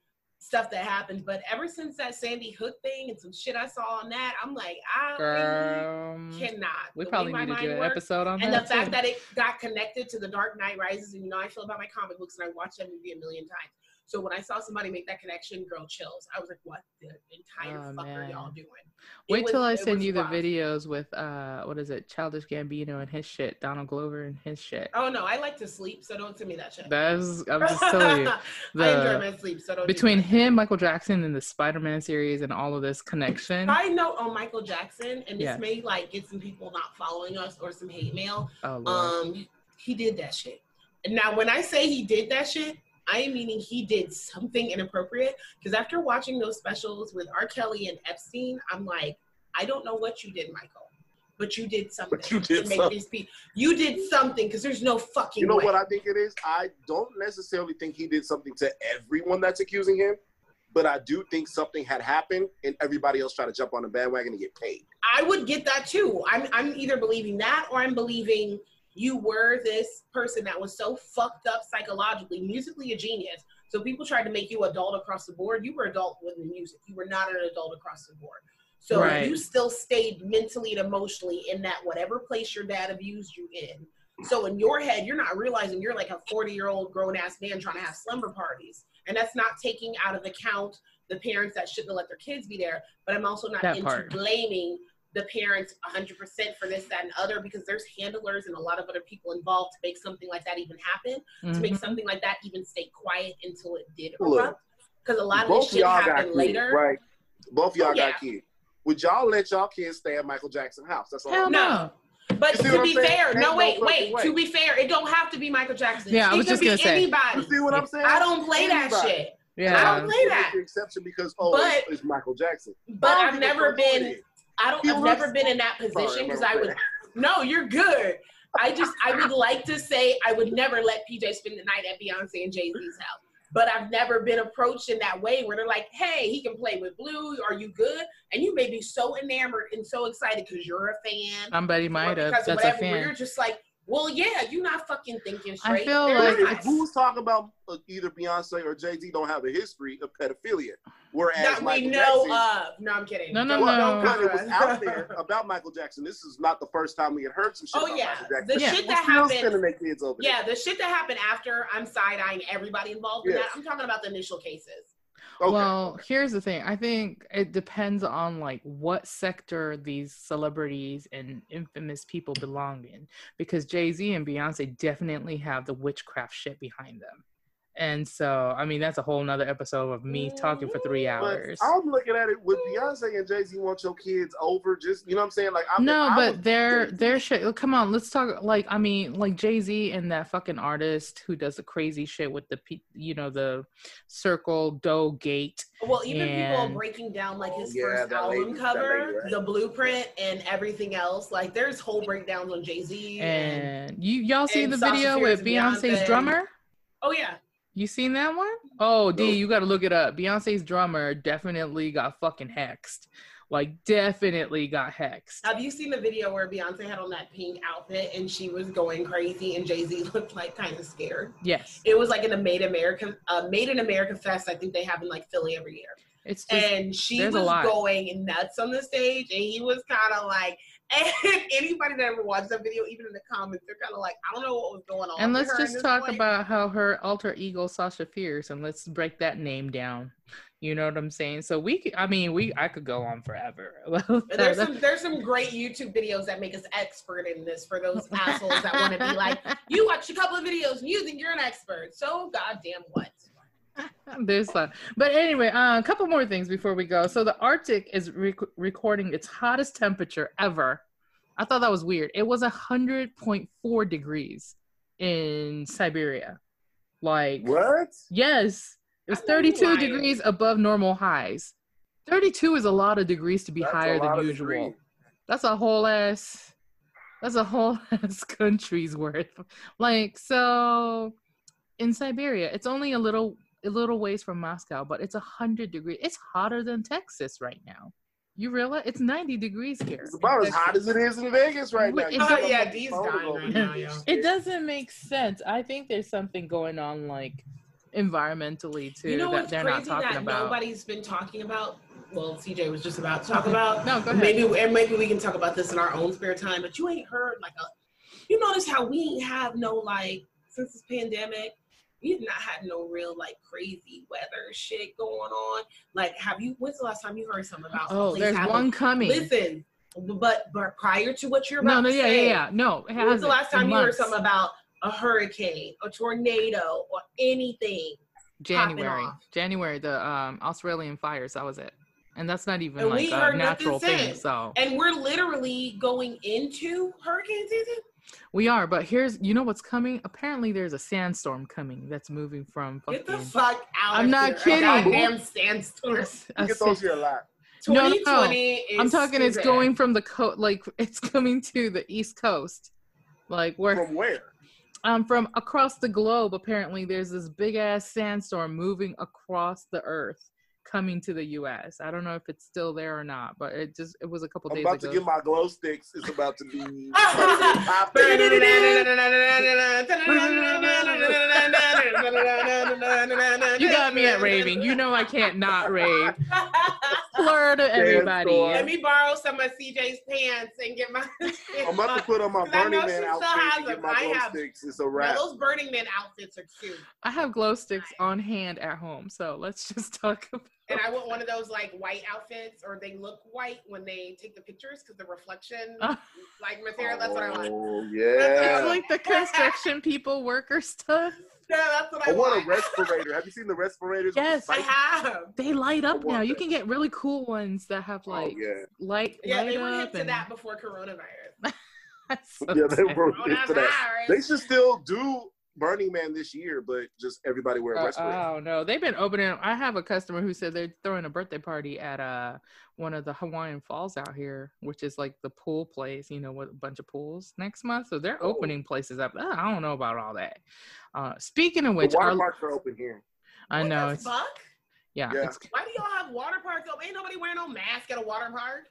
S3: stuff that happened. But ever since that Sandy Hook thing and some shit I saw on that, I'm like, I
S2: Girl,
S3: really cannot.
S2: we probably need to do an
S3: works,
S2: episode on
S3: And
S2: that.
S3: And the fact that it got connected to the Dark Knight Rises, and you know I feel about my comic books, and I watched that movie a million times. So when I saw somebody make that connection, girl, chills. I was like, "What the entire
S2: Oh,
S3: fuck are y'all doing?" It
S2: Wait
S3: was-
S2: till I send you the videos with uh, what is it, Childish Gambino and his shit, Donald Glover and his shit.
S3: Oh no, I like to sleep, so don't send me that shit.
S2: That's I'm just telling you.
S3: I enjoy my sleep, so don't. do
S2: between
S3: that.
S2: him, Michael Jackson, and the Spider-Man series, and all of this connection.
S3: I know on Michael Jackson, and this
S2: Yeah.
S3: may like get some people not following us or some hate mail.
S2: Oh Lord.
S3: Um, he did that shit. Now, when I say he did that shit, I am meaning he did something inappropriate. Because after watching those specials with R. Kelly and Epstein, I'm like, I don't know what you did, Michael, but you did something.
S1: But you did
S3: to make
S1: something.
S3: You did something because there's no fucking.
S1: You know
S3: way.
S1: what I think it is? I don't necessarily think he did something to everyone that's accusing him, but I do think something had happened and everybody else tried to jump on the bandwagon and get paid.
S3: I would get that too. I'm I'm either believing that or I'm believing you were this person that was so fucked up psychologically, musically a genius. So people tried to make you adult across the board. You were adult with the music. You were not an adult across the board. So
S2: Right.
S3: you still stayed mentally and emotionally in that whatever place your dad abused you in. So in your head, you're not realizing you're like a 40 year old grown ass man trying to have slumber parties. And that's not taking out of account the parents that shouldn't have let their kids be there. But I'm also not
S2: That
S3: into
S2: part.
S3: blaming the parents 100% for this, that, and other because there's handlers and a lot of other people involved to make something like that even happen, to make
S2: Mhm.
S3: something like that even stay quiet until it did
S1: Look,
S3: erupt. Because a lot of
S1: Both
S3: this shit
S1: y'all got
S3: happened
S1: kids,
S3: later.
S1: right? Both y'all
S3: Oh, yeah.
S1: got kids. Would y'all let y'all kids stay at Michael Jackson's house? That's all.
S2: Hell
S1: I'm
S2: no.
S3: But to be fair,
S1: Ain't
S3: no,
S1: no
S3: wait,
S1: fucking
S3: wait.
S1: way.
S3: To be fair, it don't have to be Michael Jackson.
S2: Yeah, I
S3: it
S2: was
S3: could
S2: just
S3: be
S2: gonna say.
S3: anybody.
S1: You see what I'm saying?
S3: I don't play that
S1: Anybody.
S3: shit. I
S2: Yeah.
S3: don't play that.
S1: The exception because oh,
S3: But-
S1: it's, it's Michael Jackson.
S3: But
S1: I don't
S3: I've never
S1: fuck it
S3: been.
S1: is.
S3: I don't. I've never been in that position because
S1: I'm
S3: would. No, you're good. I just I would like to say I would never let PJ spend the night at Beyonce and Jay Z's house. But I've never been approached in that way where they're like, "Hey, he can play with Blue. Are you good?" And you may be so enamored and so excited because you're a fan.
S2: Somebody
S3: or
S2: might have.
S3: because of
S2: That's a
S3: whatever. Where you're just like, "Well, yeah, you're not fucking thinking straight.
S2: I
S3: straight."
S2: feel
S3: They're
S2: like-
S3: not.
S1: Who's talking about uh, either Beyonce or Jay Z don't have a history of pedophilia, whereas
S3: that we
S1: Michael
S3: know
S1: Jackson.
S3: of. No, I'm kidding.
S2: No, no,
S3: Don't-
S2: no.
S3: don't
S1: Well, it was out there about Michael Jackson. This is not the first time we had heard some shit
S3: Oh
S1: about
S3: yeah,
S1: Michael Jackson.
S3: the
S2: Yeah.
S3: shit
S1: We're
S3: that
S1: still
S3: happened.
S1: sending their kids over
S3: Yeah, the shit that happened after, I'm side eyeing everybody involved in that. I'm talking about the initial cases.
S1: Okay.
S2: Well, here's the thing. I think it depends on like what sector these celebrities and infamous people belong in. Because Jay Z and Beyonce definitely have the witchcraft shit behind them. And so, I mean, that's a whole nother episode of me talking for three
S1: but
S2: hours.
S1: I'm looking at it with Beyonce and Jay Z want your kids over. Just you know what I'm saying? Like I'm,
S2: no,
S1: I
S2: but
S1: was-
S2: their their shit. Oh, come on, let's talk. Like, I mean, like Jay Z and that fucking artist who does the crazy shit with the, pe- you know, the circle dough gate.
S3: Well, even
S2: And-
S3: people breaking down like his
S1: Oh, yeah,
S3: first album
S1: lady-
S3: cover,
S1: lady, right?
S3: the blueprint, and everything else. Like, there's whole breakdowns on Jay Z. And,
S2: And you y'all
S3: see
S2: the
S3: Sasha
S2: video
S3: Fierce
S2: with Beyonce's
S3: Beyonce.
S2: drummer?
S3: oh yeah,
S2: You seen that one? Oh, D, you got to look it up. Beyonce's drummer definitely got fucking hexed. Like, definitely got hexed.
S3: have you seen the video where Beyonce had on that pink outfit and she was going crazy and Jay Z looked like kind of scared?
S2: Yes,
S3: It was like in a Made America, uh, Made in America fest. I think they have in like Philly every year.
S2: it's just
S3: and she was going nuts on the stage, and he was kind of like, and anybody that ever watched that video, even in the comments, they're kind of like, I don't know what was going on.
S2: And let's just talk
S3: point.
S2: about how her alter ego Sasha Fierce, and let's break that name down. You know what I'm saying? So we, I mean, we, I could go on forever.
S3: There's some there's some great YouTube videos that make us expert in this for those assholes that want to be like, you watched a couple of videos and you think you're an expert. So goddamn what?
S2: There's that. But anyway, uh, a couple more things before we go. So the Arctic is rec- recording its hottest temperature ever. I thought that was weird. It was a hundred point four degrees in Siberia. Like
S1: what?
S2: yes, it was
S3: I know you
S2: 32
S3: lying.
S2: degrees above normal highs. 32 is a lot of degrees to be
S1: That's
S2: higher than usual.
S1: degrees.
S2: That's a whole ass. That's a whole ass country's worth. Like so, in Siberia, it's only a little a little ways from Moscow, but it's a hundred degrees. It's hotter than Texas right now. You realize it's 90 degrees here.
S1: It's about as hot as it is in Vegas right now.
S2: It does-
S1: got
S3: Oh, yeah,
S1: my
S3: D's
S1: phone
S3: dying
S1: over
S3: right
S1: here.
S3: now, yeah.
S2: It doesn't make sense. I think there's something going on like environmentally too
S3: You know
S2: that
S3: what's
S2: they're
S3: crazy
S2: not talking
S3: that
S2: about.
S3: nobody's been talking about? Well, CJ was just about to talk about.
S2: No, go ahead.
S3: Maybe and maybe we can talk about this in our own spare time. But you ain't heard like a. You notice how we have no like since this pandemic. We've not had no real like crazy weather shit going on. Like, have you? When's the last time you heard something about?
S2: oh, there's one coming.
S3: Listen, but but prior to what you're about
S2: no, no, yeah,
S3: say,
S2: yeah, yeah. No, it
S3: When's the last time you heard something about a hurricane, a tornado, or anything?
S2: January. January, the um Australian fires. That was it. And that's not even
S3: And
S2: like a natural thing. So
S3: And we're literally going into hurricane season.
S2: We are. But here's, you know what's coming? Apparently, there's a sandstorm coming that's moving from
S3: Get the fuck out!
S2: I'm
S3: of
S2: not
S3: here.
S2: kidding.
S3: A goddamn sandstorm.
S2: a
S1: get those here a lot.
S2: No, no, no.
S3: 2020 is
S2: I'm talking. It's
S3: stupid.
S2: going from the coast, like it's coming to the east coast, like where
S1: From where?
S2: um from across the globe. Apparently, there's this big ass sandstorm moving across the earth, coming to the U.S. I don't know if it's still there or not, but it just it was a couple
S1: I'm
S2: days
S1: about to get my glow sticks. It's about to be.
S2: you got me at raving. You know I can't not rave. Fleur to everybody.
S3: Let me borrow some of CJ's pants and get my.
S1: I'm about to put on my Burning Man outfit
S3: has
S1: and get my
S3: I
S1: glow
S3: have-
S1: sticks. It's a
S3: Now,
S1: wrap.
S3: those Burning Man outfits are cute.
S2: I have glow sticks on hand at home, so let's just talk about.
S3: And I want one of those like white outfits, or they look white when they take the pictures because the reflection,
S2: Uh.
S3: like material. That's what I want.
S1: Oh
S2: It's
S1: yeah.
S2: like the construction people worker stuff.
S3: Yeah, that's what I,
S1: I want
S3: want.
S1: a respirator. Have you seen the respirators? with the
S2: Yes.
S3: I have.
S2: They light up
S1: I want
S2: now. You can get really cool ones that have oh, like
S1: oh yeah.
S2: light
S3: Yeah,
S2: light
S3: they were
S2: up
S3: hip to that before coronavirus.
S2: That's so
S1: Yeah, they
S2: sad.
S1: were into that. They should still do Burning Man this year, but just everybody wear a
S2: Uh,
S1: respirator.
S2: oh no, they've been opening. I have a customer who said they're throwing a birthday party at uh one of the Hawaiian Falls out here, which is like the pool place, you know, with a bunch of pools next month. So they're
S1: Oh.
S2: opening places up. Uh, I don't know about all that. Uh, speaking of
S1: the
S2: which,
S1: water
S2: our,
S1: parks are open here.
S2: I
S3: What
S2: know
S3: the
S2: it's
S3: fuck?
S2: yeah,
S1: Yeah.
S2: it's
S3: Why do y'all have water parks open? Ain't nobody wearing no mask at a water park.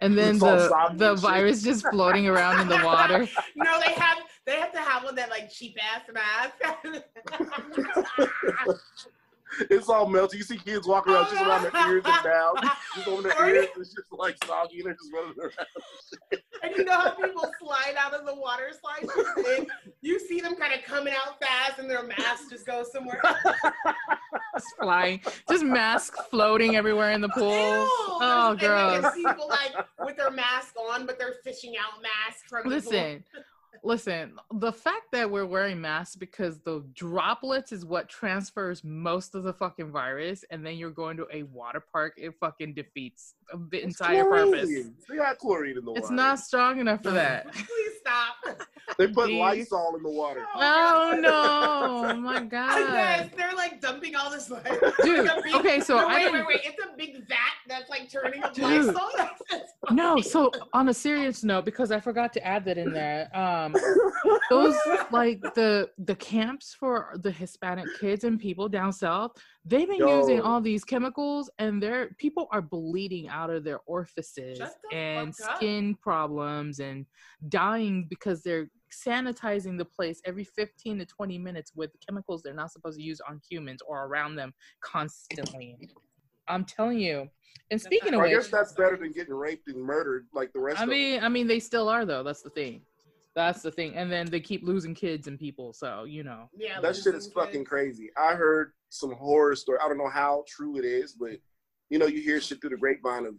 S2: And then the the
S1: and shit.
S2: virus just floating around in the water.
S3: No, they have they have to have one that like cheap ass mask.
S1: It's all melted. You see kids walking around just around their ears and down. Just over their ears. It's just like soggy and they're just running around.
S3: and you know how people slide out of the water slides? And you see them kind of coming out fast and their mask just goes somewhere.
S2: Just flying, just masks floating everywhere in the pool.
S3: Ew,
S2: Oh,
S3: there's- and
S2: gross.
S3: people like with their mask on, but they're fishing out masks from the pool.
S2: Listen, listen. The fact that we're wearing masks because the droplets is what transfers most of the fucking virus, and then you're going to a water park, it fucking defeats the
S1: It's
S2: entire purpose.
S1: chlorine. They got chlorine in the water.
S2: It's not strong enough for that.
S3: Please stop.
S1: They put
S2: Jeez.
S1: Lysol in the water.
S2: Oh, oh no! Oh my
S3: Yes,
S2: god,
S3: they're like dumping all this like
S2: dude.
S3: like big-
S2: Okay, so
S3: no,
S2: I
S3: wait, wait, wait. It's a big vat that's like turning up
S2: Dude.
S3: Lysol. That's
S2: No, so on a serious note, because I forgot to add that in there, um, those like the the camps for the Hispanic kids and people down south, they've been using all these chemicals, and their people are bleeding out of their orifices and skin problems and dying because they're sanitizing the place every 15 to 20 minutes with chemicals they're not supposed to use on humans or around them constantly. I'm telling you. And speaking of
S1: I
S2: which,
S1: guess that's better than getting raped and murdered like the rest
S2: I
S1: of
S2: mean, I mean, they still are though. That's the thing. That's the thing. And then they keep losing kids and people. So you know.
S3: yeah.
S1: That shit is
S3: losing
S1: fucking crazy. I heard some horror story. I don't know how true it is, but you know, you hear shit through the grapevine of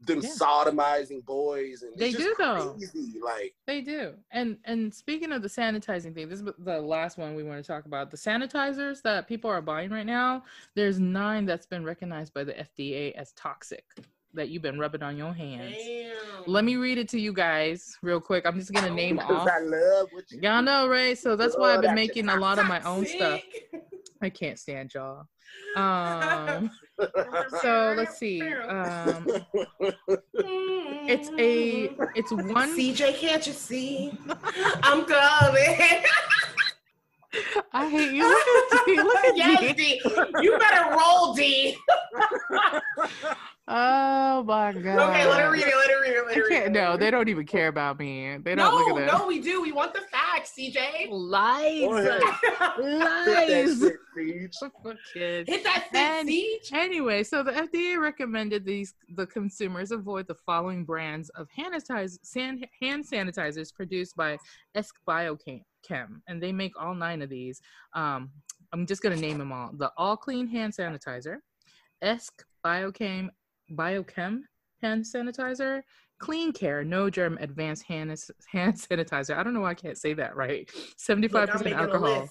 S1: them
S2: Yeah.
S1: sodomizing boys and
S2: They do, though.
S1: crazy. Like
S2: They do. And and speaking of the sanitizing thing, this is the last one we want to talk about. The sanitizers that people are buying right now, there's nine that's been recognized by the FDA as toxic that you've been rubbing on your hands.
S3: Damn.
S2: Let me read it to you guys real quick. I'm just gonna name
S1: because
S2: off.
S1: I love what you
S2: Y'all know, right? So that's why I've been making a lot of my own stuff. I can't stand y'all. Um, so let's see. Um, it's a it's one.
S3: CJ, can't you see? I'm coming.
S2: I hate you. Look at D. Look at
S3: yes,
S2: D.
S3: D. You better roll, D.
S2: Oh my god.
S3: Okay, let her read it. Let her read it. Let her read it.
S2: No, they don't even care about me. They don't
S3: No,
S2: look at that.
S3: no, we do. We want the facts, CJ.
S1: Go
S2: Lies.
S1: Hit that
S2: Lies.
S1: shit, Siege.
S2: Kids.
S3: Hit that thick
S2: And-
S3: siege.
S2: Anyway, so the FDA recommended these the consumers avoid the following brands of hand, sanitize, san, hand sanitizers produced by Esk Biochem, and they make all nine of these. Um, I'm just gonna name them all: the All Clean hand sanitizer, Esk Biochem Biochem hand sanitizer, Clean Care No Germ Advanced hand hand sanitizer. I don't know why I can't say that right.
S3: 75%
S2: alcohol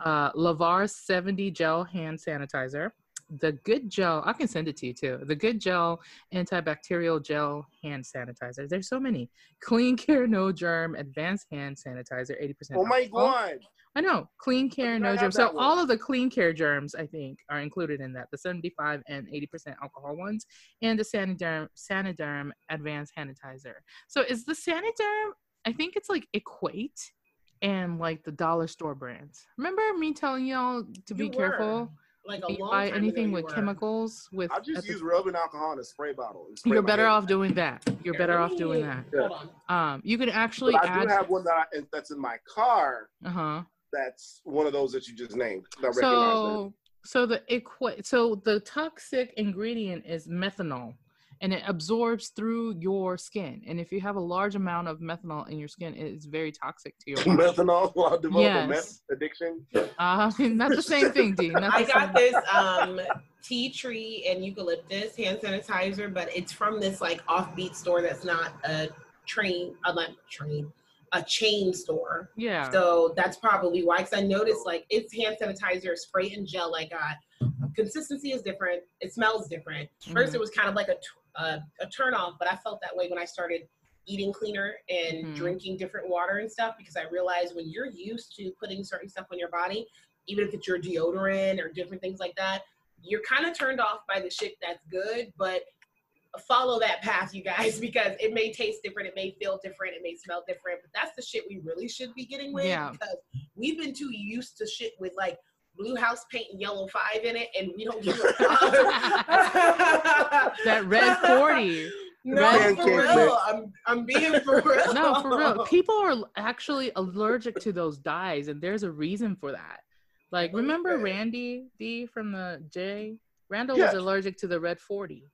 S2: uh, Lavar 70 gel hand sanitizer, the Good Gel, I can send it to you too. The Good Gel antibacterial gel hand sanitizer. There's so many. Clean Care No Germ advanced hand sanitizer, 80%.
S1: Oh my god.
S2: I know. Clean Care No Germ. So
S1: one?
S2: all of the Clean Care germs, I think, are included in that. The 75 and 80% alcohol ones, and the Saniderm Saniderm advanced sanitizer. So is the Saniderm? I think it's like Equate and like the dollar store brands. Remember me telling y'all to be
S3: were.
S2: careful?
S3: Like a long
S2: buy
S3: time
S2: anything with chemicals with.
S1: I just
S2: at the-
S1: use rubbing alcohol in a spray bottle. spray
S2: you're better
S1: hand.
S2: off doing that. You're
S3: Here,
S2: better
S3: let
S2: off doing that.
S3: Hold on.
S2: Um, you can actually
S1: But I
S2: add.
S1: do have one that I, that's in my car.
S2: uh huh.
S1: That's one of those that you just named. That.
S2: So, so the equi- so the toxic ingredient is methanol, and it absorbs through your skin. And if you have a large amount of methanol in your skin, it is very toxic to your body.
S1: Methanol. I'll develop a meth addiction.
S2: Uh, not the same thing, D. Not
S3: I
S2: the
S3: got
S2: same-
S3: this um tea tree and eucalyptus hand sanitizer, but it's from this like offbeat store that's not a train, uh, not train, a chain store.
S2: Yeah.
S3: So that's probably why. Because I noticed like it's hand sanitizer, spray and gel I got. Consistency is different. It smells different. 1st
S2: Mhm.
S3: it was kind of like a a turn off, but I felt that way when I started eating cleaner and
S2: Mhm.
S3: drinking different water and stuff because I realized when you're used to putting certain stuff on your body, even if it's your deodorant or different things like that, you're kind of turned off by the shit that's good, but follow that path, you guys, because it may taste different, it may feel different, it may smell different, but that's the shit we really should be getting with
S2: Yeah.
S3: because we've been too used to shit with like blue house paint and yellow five in it, and we don't give a
S2: that red 40.
S3: No,
S2: Red
S3: for real.
S1: mix.
S3: I'm, I'm being for real.
S2: No, for real. People are actually allergic to those dyes, and there's a reason for that. Like, remember
S3: that?
S2: Randy D from the J? Randall
S1: Yes.
S2: was allergic to the red 40.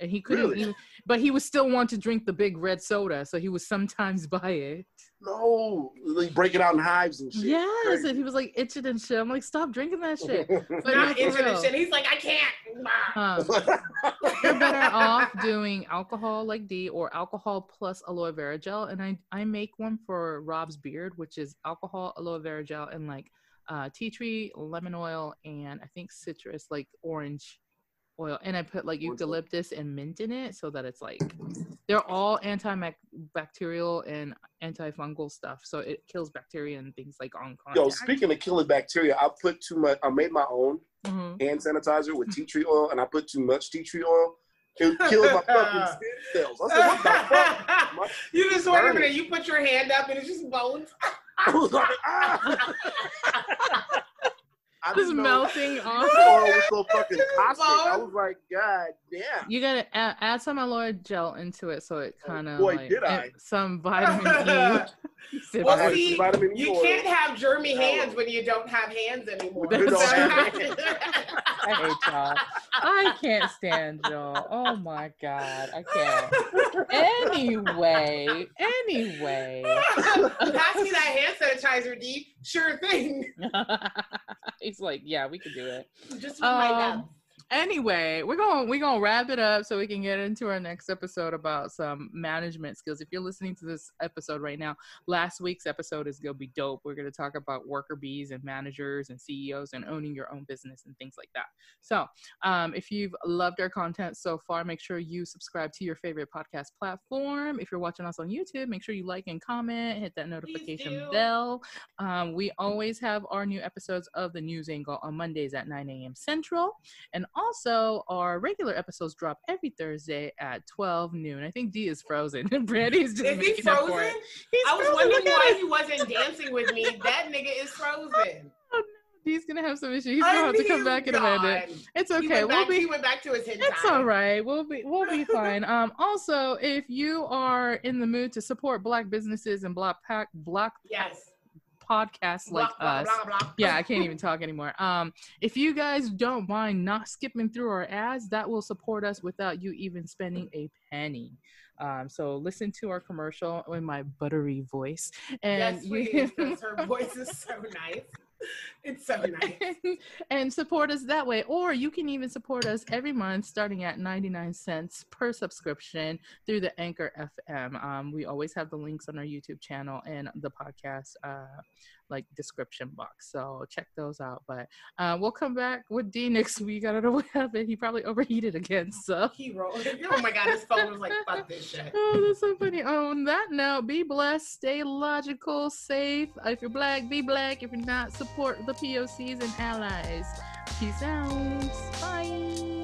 S2: And he couldn't
S1: Really?
S2: even, but he would still want to drink the big red soda, so he would sometimes buy it.
S1: No, they break it out in hives and shit.
S2: Yes,
S1: Crazy.
S2: and he was like itching and shit. I'm like, stop drinking that shit. But
S3: Not
S2: for
S3: into
S2: real.
S3: this shit. He's like, I can't.
S2: Um, you're better off doing alcohol like D or alcohol plus aloe vera gel. And I, I make one for Rob's beard, which is alcohol, aloe vera gel, and like uh, tea tree, lemon oil, and I think citrus, like orange oil. And I put like eucalyptus and mint in it so that it's like they're all antibacterial and antifungal stuff. So it kills bacteria and things like on contact.
S1: Yo, speaking of killing bacteria, I put too much. I made my own
S2: Mhm.
S1: hand sanitizer with tea tree oil, and I put too much tea tree oil. It killed my fucking skin cells. I said, what the fuck? My-
S3: you just wait a
S1: burning.
S3: minute. You put your hand up and it's just bones.
S1: I was like, ah. I
S2: Just melting
S1: the
S2: off.
S1: oil was so fucking caustic. I was like, God damn.
S2: You gotta add, add some aloe gel into it so it
S1: Oh,
S2: kind of
S1: boy,
S2: like
S1: did I.
S2: some vitamin E. Sip
S3: Well,
S1: I had
S2: it.
S3: see,
S1: vitamin E
S3: you
S1: oil.
S3: can't have germy
S1: No.
S3: hands when you don't have hands anymore.
S2: That's
S1: You don't have
S2: true. I hate y'all. I can't stand y'all. Oh my god, I can't. Anyway, anyway.
S3: Pass me that hand sanitizer, D. Sure thing.
S2: He's like, yeah, we could do it.
S3: Just with my
S2: Um,
S3: nub.
S2: Anyway, we're going we're going to wrap it up so we can get into our next episode about some management skills. If you're listening to this episode right now, last week's episode is going to be dope. We're going to talk about worker bees and managers and CEOs and owning your own business and things like that. So, um, if you've loved our content so far, make sure you subscribe to your favorite podcast platform. If you're watching us on YouTube, make sure you like and comment, hit that notification bell. Um, we always have our new episodes of the News Angle on Mondays at 9 a.m. Central. And also, our regular episodes drop every Thursday at 12 noon. I think D is frozen. Brandy's just
S3: Is he frozen?
S2: He's
S3: I was
S2: frozen.
S3: wondering why he wasn't dancing with me. That nigga is frozen.
S2: Oh, no. D's gonna have some issues. He's gonna have to come back in a minute. It's okay. We'll
S3: back,
S2: be
S3: he went back to his hit
S2: It's all right. We'll be we'll be fine. Um, also, if you are in the mood to support Black businesses and Black pack Black
S3: Yes.
S2: Podcasts like
S3: Blah,
S2: us,
S3: blah, blah,
S2: yeah, I can't even talk anymore. Um, if you guys don't mind not skipping through our ads, that will support us without you even spending a penny. Um, so listen to our commercial in my buttery voice, and
S3: yes,
S2: you
S3: please, because her voice is so nice. It's so nice.
S2: and support us that way. Or you can even support us every month starting at 99 cents per subscription through the Anchor FM. Um, we always have the links on our YouTube channel and the podcast uh, like description box. So check those out. But uh, we'll come back with D next week. I don't know what happened. He probably overheated again. So
S3: He rolled. Oh my god, his phone was like, fuck this shit.
S2: Oh, that's so funny. On that note, be blessed, stay logical, safe. If you're black, be black. If you're not, support the POCs and allies. Peace out. Bye.